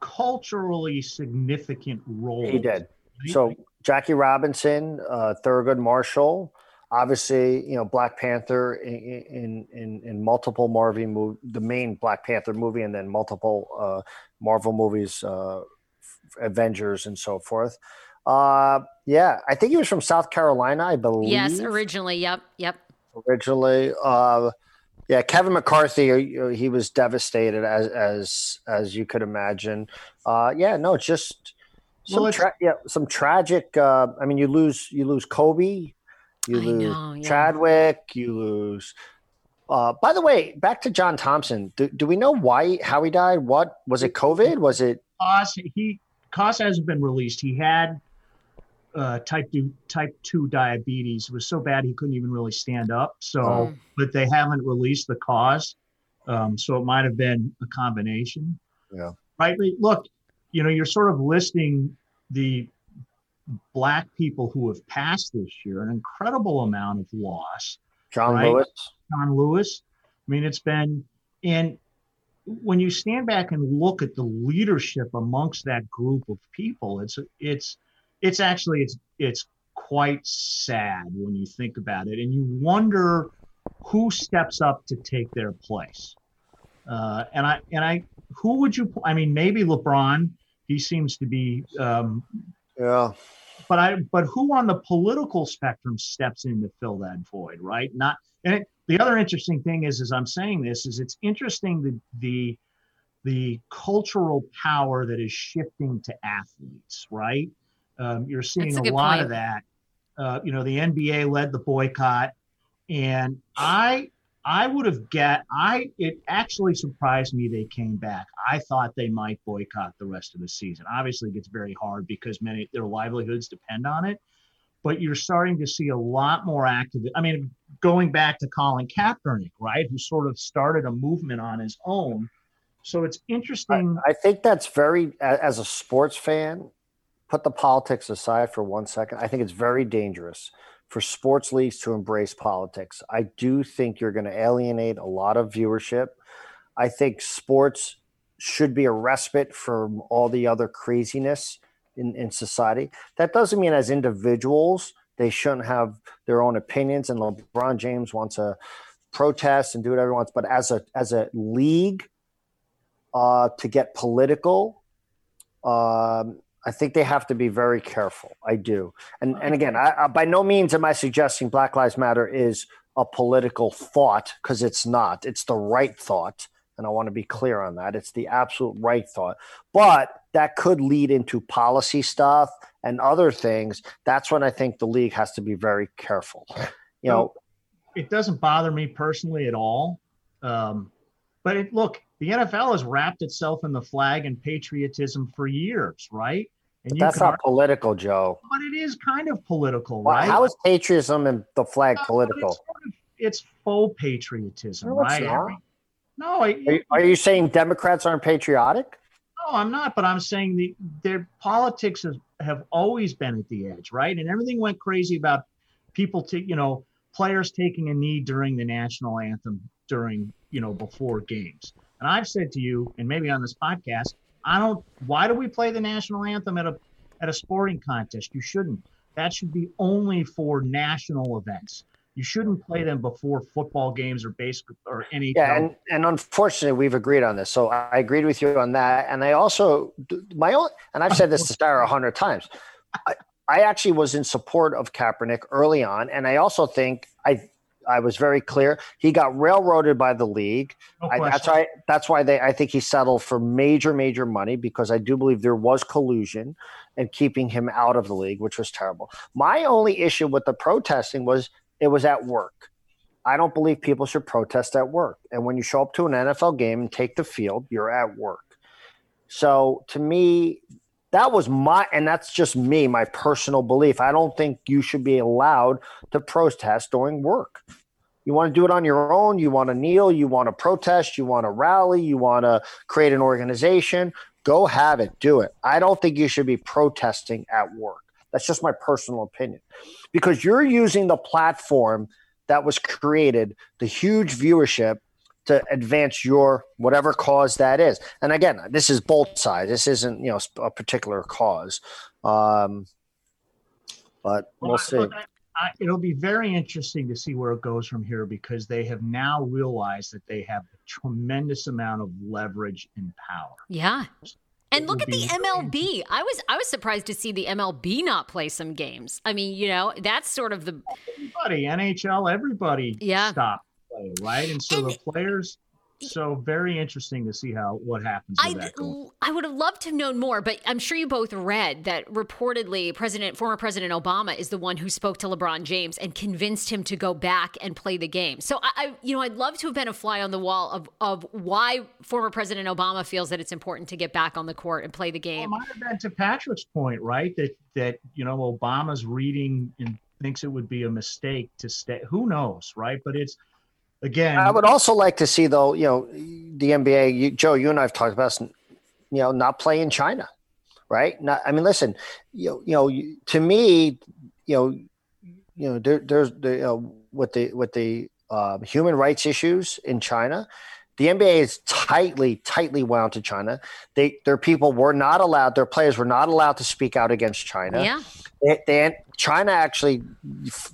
culturally significant roles. he did. So Jackie Robinson, uh, Thurgood Marshall, obviously, you know Black Panther in in in, in multiple Marvel movie, the main Black Panther movie, and then multiple uh, Marvel movies, uh, Avengers, and so forth. Uh, yeah, I think he was from South Carolina, I believe. Yes, originally. Yep, yep. originally. Uh, yeah, Kevin McCarthy, uh, he was devastated as as as you could imagine. Uh, yeah, no, it's just some Well, it's- tra- yeah, some tragic. Uh, I mean, you lose you lose Kobe, you I lose know, yeah. Chadwick, you lose. Uh, by the way, back to John Thompson. Do, do we know why how he died? What was it? COVID? Was it? Koss, he Koss hasn't been released. He had uh, type two type two diabetes. It was so bad he couldn't even really stand up. So, Mm. but they haven't released the cause. Um, so it might have been a combination. Yeah. Right. Look, you know, you're sort of listing the black people who have passed this year, an incredible amount of loss. John Right. Lewis? John Lewis. I mean, it's been, and when you stand back and look at the leadership amongst that group of people, it's it's it's actually it's it's quite sad when you think about it, and you wonder who steps up to take their place. Uh, and I and I who would you? I mean, maybe LeBron. He seems to be um, Yeah. But I but who on the political spectrum steps in to fill that void, right? Not and it, the other interesting thing is, as I'm saying this, is it's interesting the the the cultural power that is shifting to athletes, right? Um, you're seeing a a, lot point. of that. Uh, you know, the NBA led the boycott, and I I would have get I it actually surprised me they came back. I thought they might boycott the rest of the season. Obviously, it gets very hard because many their livelihoods depend on it. But you're starting to see a lot more active. I mean, going back to Colin Kaepernick, right, who sort of started a movement on his own. So it's interesting. I think that's very, as a sports fan, put the politics aside for one second. I think it's very dangerous for sports leagues to embrace politics. I do think you're going to alienate a lot of viewership. I think sports should be a respite from all the other craziness in, in society. That doesn't mean as individuals, they shouldn't have their own opinions. And LeBron James wants to protest and do whatever he wants. But as a as a league, uh, to get political, um, I think they have to be very careful. I do, and and again, I, I, by no means am I suggesting Black Lives Matter is a political thought because it's not. It's the right thought. And I want to be clear on that. It's the absolute right thought. But that could lead into policy stuff and other things. That's when I think the league has to be very careful. You know, it doesn't bother me personally at all. Um, but it, look, the NFL has wrapped itself in the flag and patriotism for years, right? And that's not argue, political, Joe. But it is kind of political, well, right? How is patriotism and the flag uh, political? It's, sort of, it's, faux patriotism, no, right? no, I, are, you, are you saying Democrats aren't patriotic? No, I'm not. But I'm saying the their politics has, have always been at the edge, right? And everything went crazy about people, to, you know, players taking a knee during the national anthem during, you know, before games. And I've said to you, and maybe on this podcast, I don't. Why do we play the national anthem at a at a sporting contest? You shouldn't. That should be only for national events. You shouldn't play them before football games or baseball or any. Yeah, and, and unfortunately, we've agreed on this. So I agreed with you on that. And I also my own, and I've said this to Star a hundred times. I, I actually was in support of Kaepernick early on, and I also think I I was very clear. He got railroaded by the league. No I, that's why. That's why they. I think he settled for major, major money because I do believe there was collusion and keeping him out of the league, which was terrible. My only issue with the protesting was it was at work. I don't believe people should protest at work. And when you show up to an NFL game and take the field, you're at work. So to me, that was my, and that's just me, my personal belief. I don't think you should be allowed to protest during work. You want to do it on your own. You want to kneel. You want to protest. You want to rally. You want to create an organization. Go have it. Do it. I don't think you should be protesting at work. That's just my personal opinion. Because you're using the platform that was created, the huge viewership to advance your whatever cause that is. And again, this is both sides. This isn't you know a particular cause, um, but we'll, see. I, it'll be very interesting to see where it goes from here because they have now realized that they have a tremendous amount of leverage and power. Yeah. And look at the MLB. I was I was surprised to see the MLB not play some games. I mean, you know, that's sort of the everybody NHL, everybody yeah. stopped play, right? And so and the players so very interesting to see how what happens. I I would have loved to have known more, but I'm sure you both read that reportedly President former President Obama is the one who spoke to LeBron James and convinced him to go back and play the game. So I, I you know I'd love to have been a fly on the wall of of why former President Obama feels that it's important to get back on the court and play the game. Well, might have been to Patrick's point, right? That that you know Obama's reading and thinks it would be a mistake to stay. Who knows, right? But it's again. I would also like to see, though, you know, the NBA. You, Joe, you and I have talked about, you know, not play in China, right? Not, I mean, listen, you know, you know, to me, you know, you know, there, there's the you know, with the with the uh, human rights issues in China. The NBA is tightly, tightly wound to China. They, their people were not allowed, their players were not allowed to speak out against China. Yeah. They, they, China actually,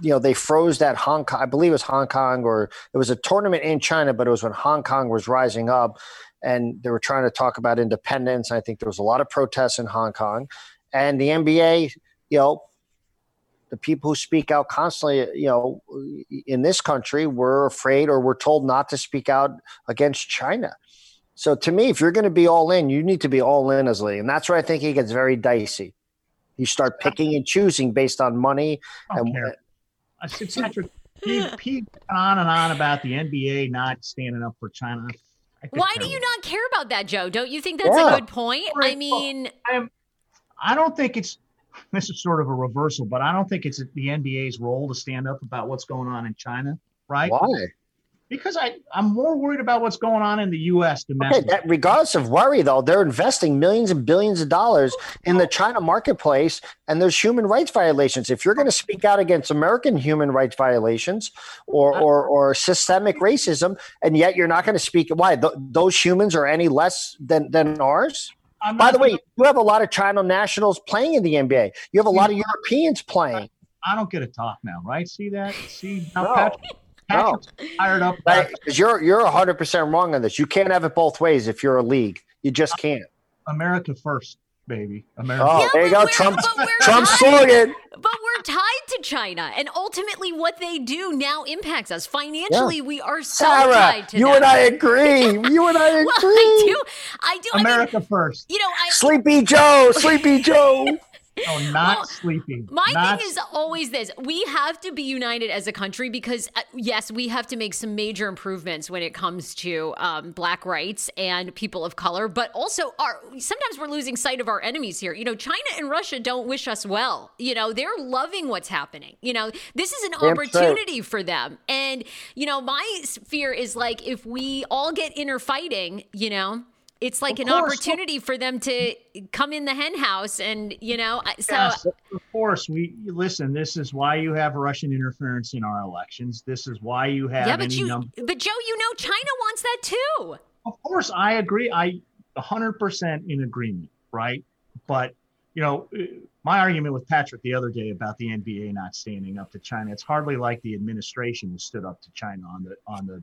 you know, they froze that Hong Kong. I believe it was Hong Kong, or it was a tournament in China, but it was when Hong Kong was rising up, and they were trying to talk about independence. I think there was a lot of protests in Hong Kong, and the NBA, you know, the people who speak out constantly, you know, in this country, were afraid or were told not to speak out against China. So to me, if you're going to be all in, you need to be all in as Lee, and that's where I think he gets very dicey. You start picking and choosing based on money. And I said, Patrick, he, he on and on about the NBA not standing up for China. Why do you not care about that, Joe? Don't you think that's yeah. a good point? I mean, I'm, I don't think it's this is sort of a reversal, but I don't think it's the NBA's role to stand up about what's going on in China, right? Why? because I, I'm more worried about what's going on in the U.S. domestic. Okay, that, regardless of worry, though, they're investing millions and billions of dollars in the China marketplace, and there's human rights violations. If you're going to speak out against American human rights violations or uh, or, or systemic racism, and yet you're not going to speak, why th- those humans are any less than than ours? By the way, you have a lot of China nationals playing in the NBA. You have a lot of Europeans playing. I don't get a talk now, right? See that? See how no. Patrick no. fired up. Because you're you're hundred percent wrong on this. You can't have it both ways if you're a league. You just can't. America first, baby. America. Oh, yeah, there you go. Trump. Trump's slogan. But we're tied to China, and ultimately, what they do now impacts us financially. Yeah. We are so Sarah, tied to you them. and I agree. You and I agree. well, I do. I do. America I mean, first. You know, I, Sleepy Joe. Sleepy Joe. No, not well, sleeping. My not thing is always this: we have to be united as a country because, uh, yes, we have to make some major improvements when it comes to um, Black rights and people of color. But also, our sometimes we're losing sight of our enemies here. You know, China and Russia don't wish us well. You know, they're loving what's happening. You know, this is an Damn opportunity for them. And you know, my fear is like if we all get inner fighting, you know it's like of an course. opportunity for them to come in the hen house and you know so yes, of course we listen this is why you have russian interference in our elections. This is why you have yeah but you but joe you know china wants that too. Of course i agree. I 100% in agreement right? But you know uh, my argument with patrick the other day about the nba not standing up to china it's hardly like the administration stood up to china on the on the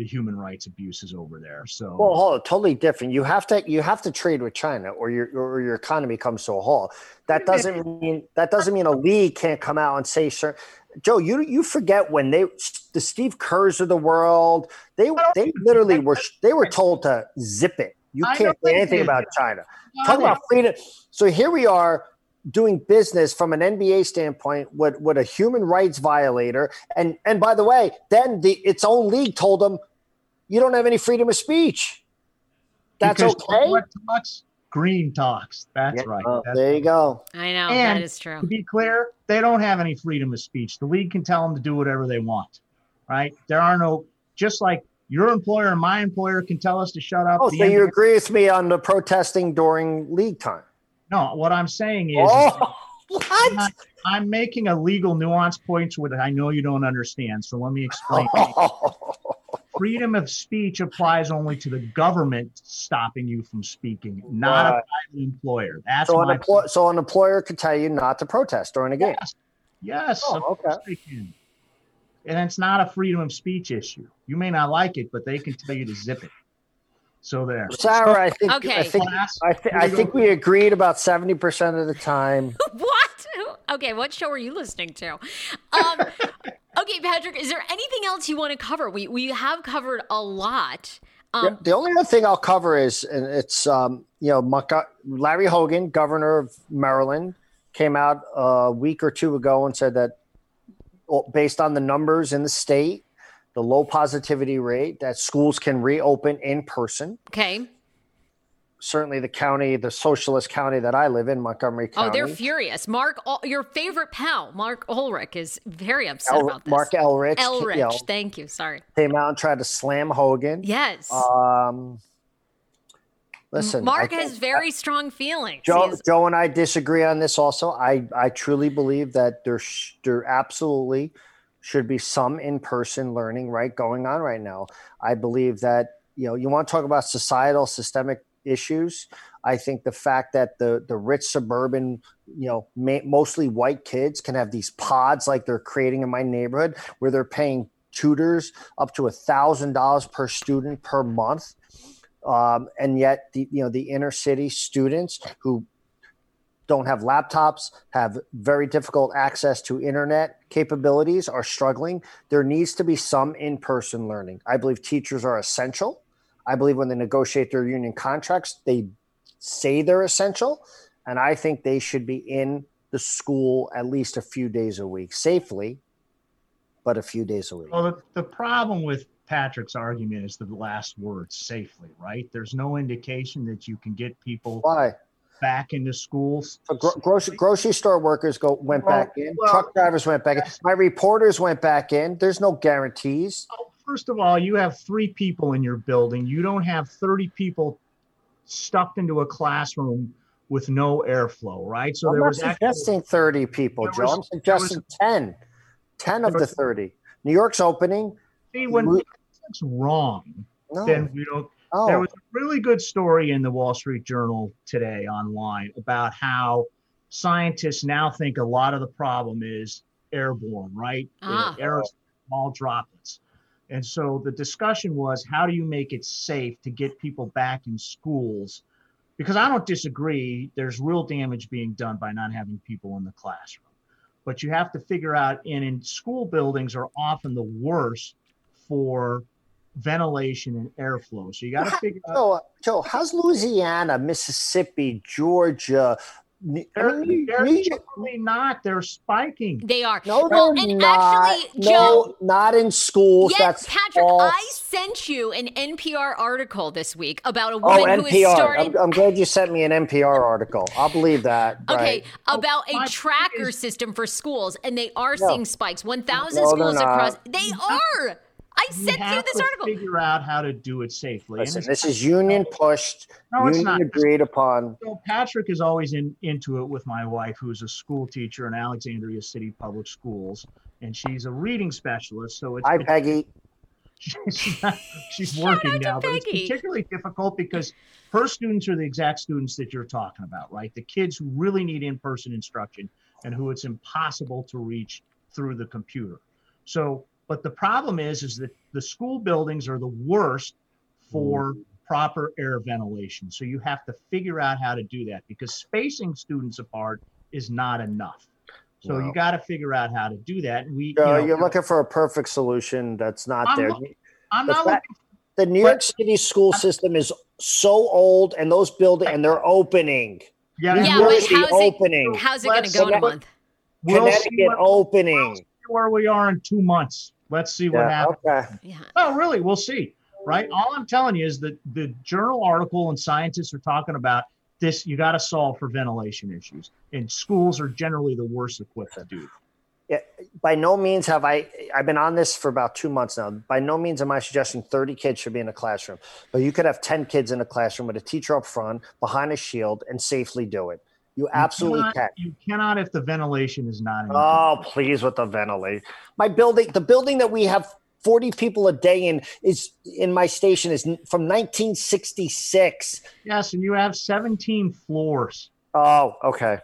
the human rights abuses over there. So well, hold on, totally different. You have to you have to trade with China, or your or your economy comes to a halt. That doesn't mean that doesn't mean a league can't come out and say, "Sir, Joe, you you forget when they the Steve Kerrs of the world they they literally were they were told to zip it. You can't say anything about China. Talk about freedom. So here we are doing business from an NBA standpoint with, with a human rights violator. And and by the way, then the its own league told them you don't have any freedom of speech. That's because okay. What talks? Green talks. That's yeah, right. Uh, That's there you go. I know and that is true. To be clear, they don't have any freedom of speech. The league can tell them to do whatever they want. Right? There are no just like your employer and my employer can tell us to shut up. Oh, so you agree with me on the protesting during league time? No, what I'm saying is, oh, what? I'm, not, I'm, making a legal nuance point which I know you don't understand. So let me explain. Freedom of speech applies only to the government stopping you from speaking, not right. a private employer. That's so an, employer, so an employer could tell you not to protest during a game. Yes, yes oh, okay. And it's not a freedom of speech issue. You may not like it, but they can tell you to zip it. So there, Sarah. I think okay. I think I, th- I think we agreed about seventy percent of the time. what? Okay, what show are you listening to? Um, Okay, Patrick, is there anything else you want to cover? We we have covered a lot. Um, yeah, the only other thing I'll cover is, and it's um, you know, Larry Hogan, governor of Maryland, came out a week or two ago and said that, based on the numbers in the state, the low positivity rate, that schools can reopen in person. Okay certainly the county, the socialist county that I live in, Montgomery County. Oh, they're furious. Marc, your favorite pal, Marc Ulrich, is very upset El- about this. Marc Elrich. Elrich, you know, thank you. Sorry. Came out and tried to slam Hogan. Yes. Um, listen, Marc has very strong feelings. Joe, Joe and I disagree on this. Also, I I truly believe that there there absolutely should be some in person learning right going on right now. I believe that you know you want to talk about societal systemic issues. I think the fact that the the rich suburban, you know, ma- mostly white kids can have these pods like they're creating in my neighborhood, where they're paying tutors up to a thousand dollars per student per month, um, and yet the you know the inner city students who don't have laptops, have very difficult access to internet capabilities, are struggling. There needs to be some in person learning. I believe teachers are essential. I believe when they negotiate their union contracts, they say they're essential. And I think they should be in the school at least a few days a week safely, but a few days a week. Well, the, the problem with Patrick's argument is the last word safely, right? There's no indication that you can get people Why? back into schools. So gro- grocery, grocery store workers go went well, back in. Well, Truck drivers went back in. My reporters went back in. There's no guarantees. Oh, First of all, you have three people in your building. You don't have 30 people stuffed into a classroom with no airflow, right? So I'm there was suggesting actually, 30 people, Joe. Was, I'm suggesting was, 10. 10 of the 30. New York's opening. See, when we, that's wrong, no. then we don't. Oh. There was a really good story in the Wall Street Journal today online about how scientists now think a lot of the problem is airborne, right? Ah. Aerosol, small droplets. And so the discussion was how do you make it safe to get people back in schools? Because I don't disagree, there's real damage being done by not having people in the classroom. but you have to figure out. And in school buildings are often the worst for ventilation and airflow. So you got to figure out. Joe, Joe, how's Louisiana, Mississippi, Georgia? I They're, mean, they're New- not. They're spiking. They are. no, well, they're and not. actually, no, Joe. not in schools. Yes, That's Patrick, false. I sent you an NPR article this week about a Oh, woman who has NPR. started. I'm, I'm glad you sent me an NPR article. I'll believe that. Okay, right. about my a tracker is- system for schools, and they are No. seeing spikes. 1,000 No, schools across. They are. I You sent you have this to article. Figure out how to do it safely. Listen, it's- this is union pushed, No, it's union not. agreed upon. So Patrick is always in into it with my wife, who's a school teacher in Alexandria City Public Schools, and she's a reading specialist. So it's, Hi, it's- Peggy. she's, not- she's working now, but it's particularly difficult because her students are the exact students that you're talking about, right? The kids who really need in-person instruction and who it's impossible to reach through the computer. So, but the problem is, is that the school buildings are the worst for mm. proper air ventilation. So you have to figure out how to do that because spacing students apart is not enough. So No. you got to figure out how to do that. And we, Joe, you know, you're looking for a perfect solution that's not I'm there. look- I'm the not fact- looking the New York City school system is so old, and those buildings, and they're opening. Yeah, New Yeah, we'll but Jersey how's it- opening. How's it going to go in a so month? we'll see Connecticut what- opening. where we are in two months. Let's see what Yeah, happens. okay. Yeah. Oh, really? We'll see. Right. All I'm telling you is that the journal article and scientists are talking about this. You got to solve for ventilation issues, and schools are generally the worst equipped to do. By no means have I. I've been on this for about two months now. By no means am I suggesting 30 kids should be in a classroom, but you could have 10 kids in a classroom with a teacher up front, behind a shield, and safely do it. You absolutely cannot, can. You cannot if the ventilation is not. in Oh, please with the ventilate. My building, the building that we have 40 people a day in is in my station is from 1966. Yes, and you have 17 floors. Oh, okay.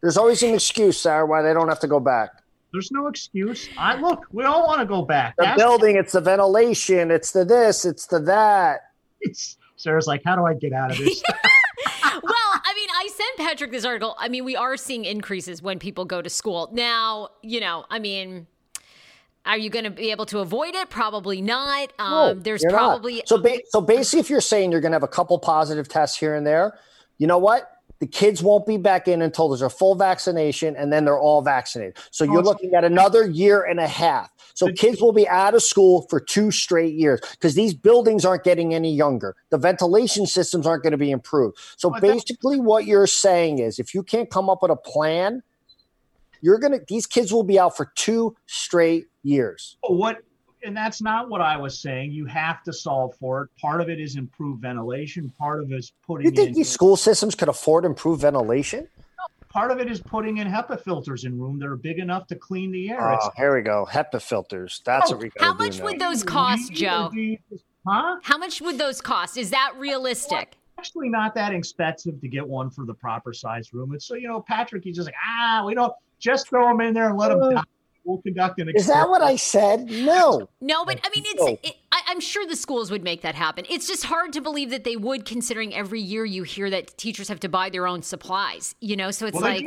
There's always an excuse, Sarah, why they don't have to go back. There's no excuse. I look. We all want to go back. The That's- building, it's the ventilation, it's the this, it's the that. it's- Sarah's like, how do I get out of this? well, I mean, I sent Patrick this article. I mean, we are seeing increases when people go to school. Now, you know, I mean, are you going to be able to avoid it? Probably not. Um, No, there's you're not. probably so. Ba- so basically, if you're saying you're going to have a couple positive tests here and there, you know what? The kids won't be back in until there's a full vaccination, and then they're all vaccinated. So you're looking at another year and a half. So kids will be out of school for two straight years because these buildings aren't getting any younger. The ventilation systems aren't going to be improved. So basically, what you're saying is, if you can't come up with a plan, you're gonna. These kids will be out for two straight years. what and that's not what I was saying. You have to solve for it. Part of it is improved ventilation. Part of it is putting You think in these school systems could afford improved ventilation? part of it is putting in HEPA filters in room that are big enough to clean the air. It's Oh, here we go. HEPA filters. That's Oh, what we got How to do much now. would those cost, Joe? Huh? How much would those cost? Is that realistic? Actually, not that expensive to get one for the proper size room. It's so you know, Patrick. He's just like, ah, we don't just throw them in there and let them. Uh, die. We'll conduct an. Is that what I said? No. No, but I mean, No. it's. It, I, I'm sure the schools would make that happen. It's just hard to believe that they would, considering every year you hear that teachers have to buy their own supplies. You know, so it's Well, like,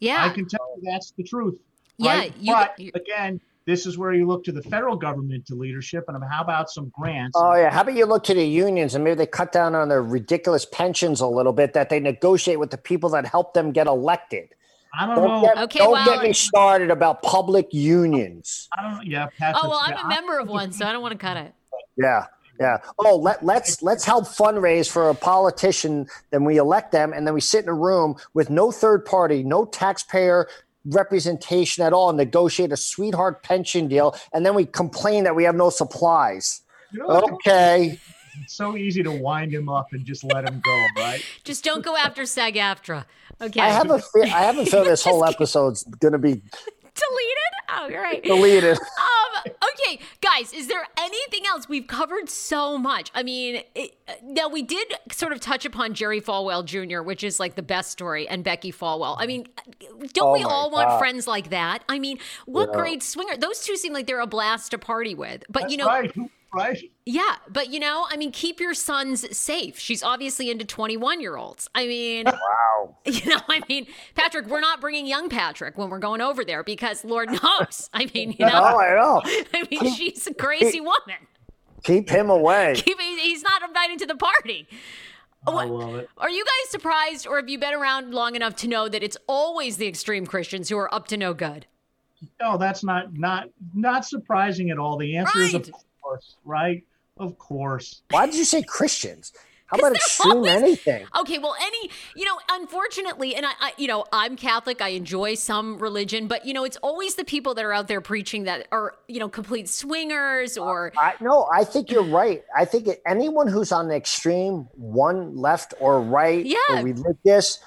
yeah, I can tell you that's the truth. Yeah, right? you- but you- again, this is where you look to the federal government to leadership, and how about some grants? Oh yeah. How about you look to the unions and maybe they cut down on their ridiculous pensions a little bit that they negotiate with the people that help them get elected. I don't Don't know. get, Okay, don't well- get me started about public unions. I don't. Yeah, Patrick. Oh well, I'm yeah, a member of one, so I don't want to cut it. Yeah. Yeah. Oh, let, let's let's help fundraise for a politician. Then we elect them, and then we sit in a room with no third party, no taxpayer representation at all, and negotiate a sweetheart pension deal, and then we complain that we have no supplies. You know. Okay. It's so easy to wind him up and just let him go, right? Just don't go after SAG-AFTRA. Okay, I have a fe- I have a feeling this whole episode's gonna be deleted. Oh, you're right. deleted. Um, okay, guys, is there anything else? We've covered so much. I mean, it, now we did sort of touch upon Jerry Falwell Jr., which is like the best story, and Becky Falwell. I mean, don't Oh we my all want friends like that? I mean, what Yeah. great swinger. Those two seem like they're a blast to party with. But, That's you know, right. Who, right? Yeah, but you know, I mean, keep your sons safe. She's obviously into 21 year olds. I mean, Wow. you know, I mean, Patrick, we're not bringing young Patrick when we're going over there because Lord knows. I mean, you Oh, know, I know. I mean, she's a crazy woman. Keep him away. Keep- He's not invited to the party. I love it. Are you guys surprised, or have you been around long enough to know that it's always the extreme Christians who are up to no good? No, that's not not not surprising at all. The answer is Right. of course, right? Of course. Why did you say Christians? How about they're extreme always- anything? Okay, well, any, you know, unfortunately, and I, I, you know, I'm Catholic. I enjoy some religion, but you know, it's always the people that are out there preaching that are, you know, complete swingers or I no, I think you're right. I think anyone who's on the extreme, one left or right, Yeah. or religious,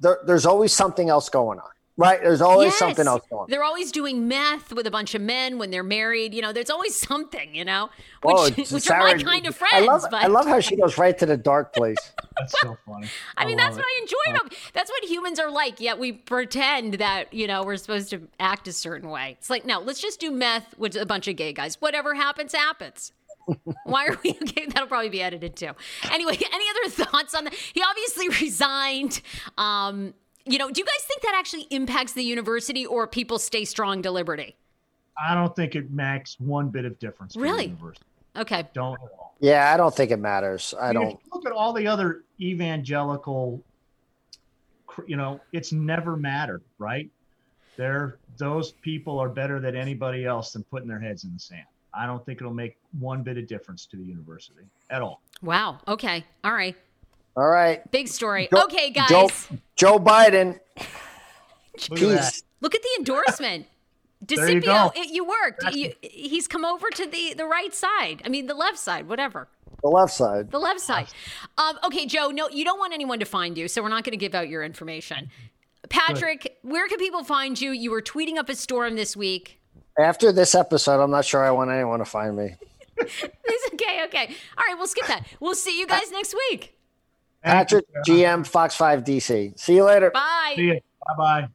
there, there's always something else going on. Right? There's always Yes. something else going on. They're always doing meth with a bunch of men when they're married. You know, there's always something, you know, which, Whoa, which are my kind of I friends. love, but I love how she goes right to the dark place. That's so funny. I mean, that's it. what I enjoy about. That's what humans are like. Yet we pretend that you know we're supposed to act a certain way. It's like no, let's just do meth with a bunch of gay guys. Whatever happens, happens. Why are we? Okay, that'll probably be edited too. Anyway, any other thoughts on that? He obviously resigned. Um, you know, do you guys think that actually impacts the university, or people stay strong to liberty? I don't think it makes one bit of difference. for the Really? university. Okay, Don't at all. Yeah, I don't think it matters. I mean, don't. you look at all the other evangelical, you know, it's never mattered, right? They're those people are better than anybody else than putting their heads in the sand. I don't think it'll make one bit of difference to the university at all. wow. Okay, all right. All right. Big story. Joe- okay, guys. Joe, Joe Biden, Look at peace. Look at the endorsement. There you go. it, you worked. You, he's come over to the the right side. I mean, the left side, whatever. The left side. The left side. Um, okay, Joe. No, you don't want anyone to find you, so we're not going to give out your information. Patrick, where can people find you? You were tweeting up a storm this week. After this episode, I'm not sure I want anyone to find me. It's okay, okay. All right, we'll skip that. We'll see you guys next week. Patrick, Thank you, Sarah. GM, Fox 5 DC. See you later. Bye. See you. Bye bye.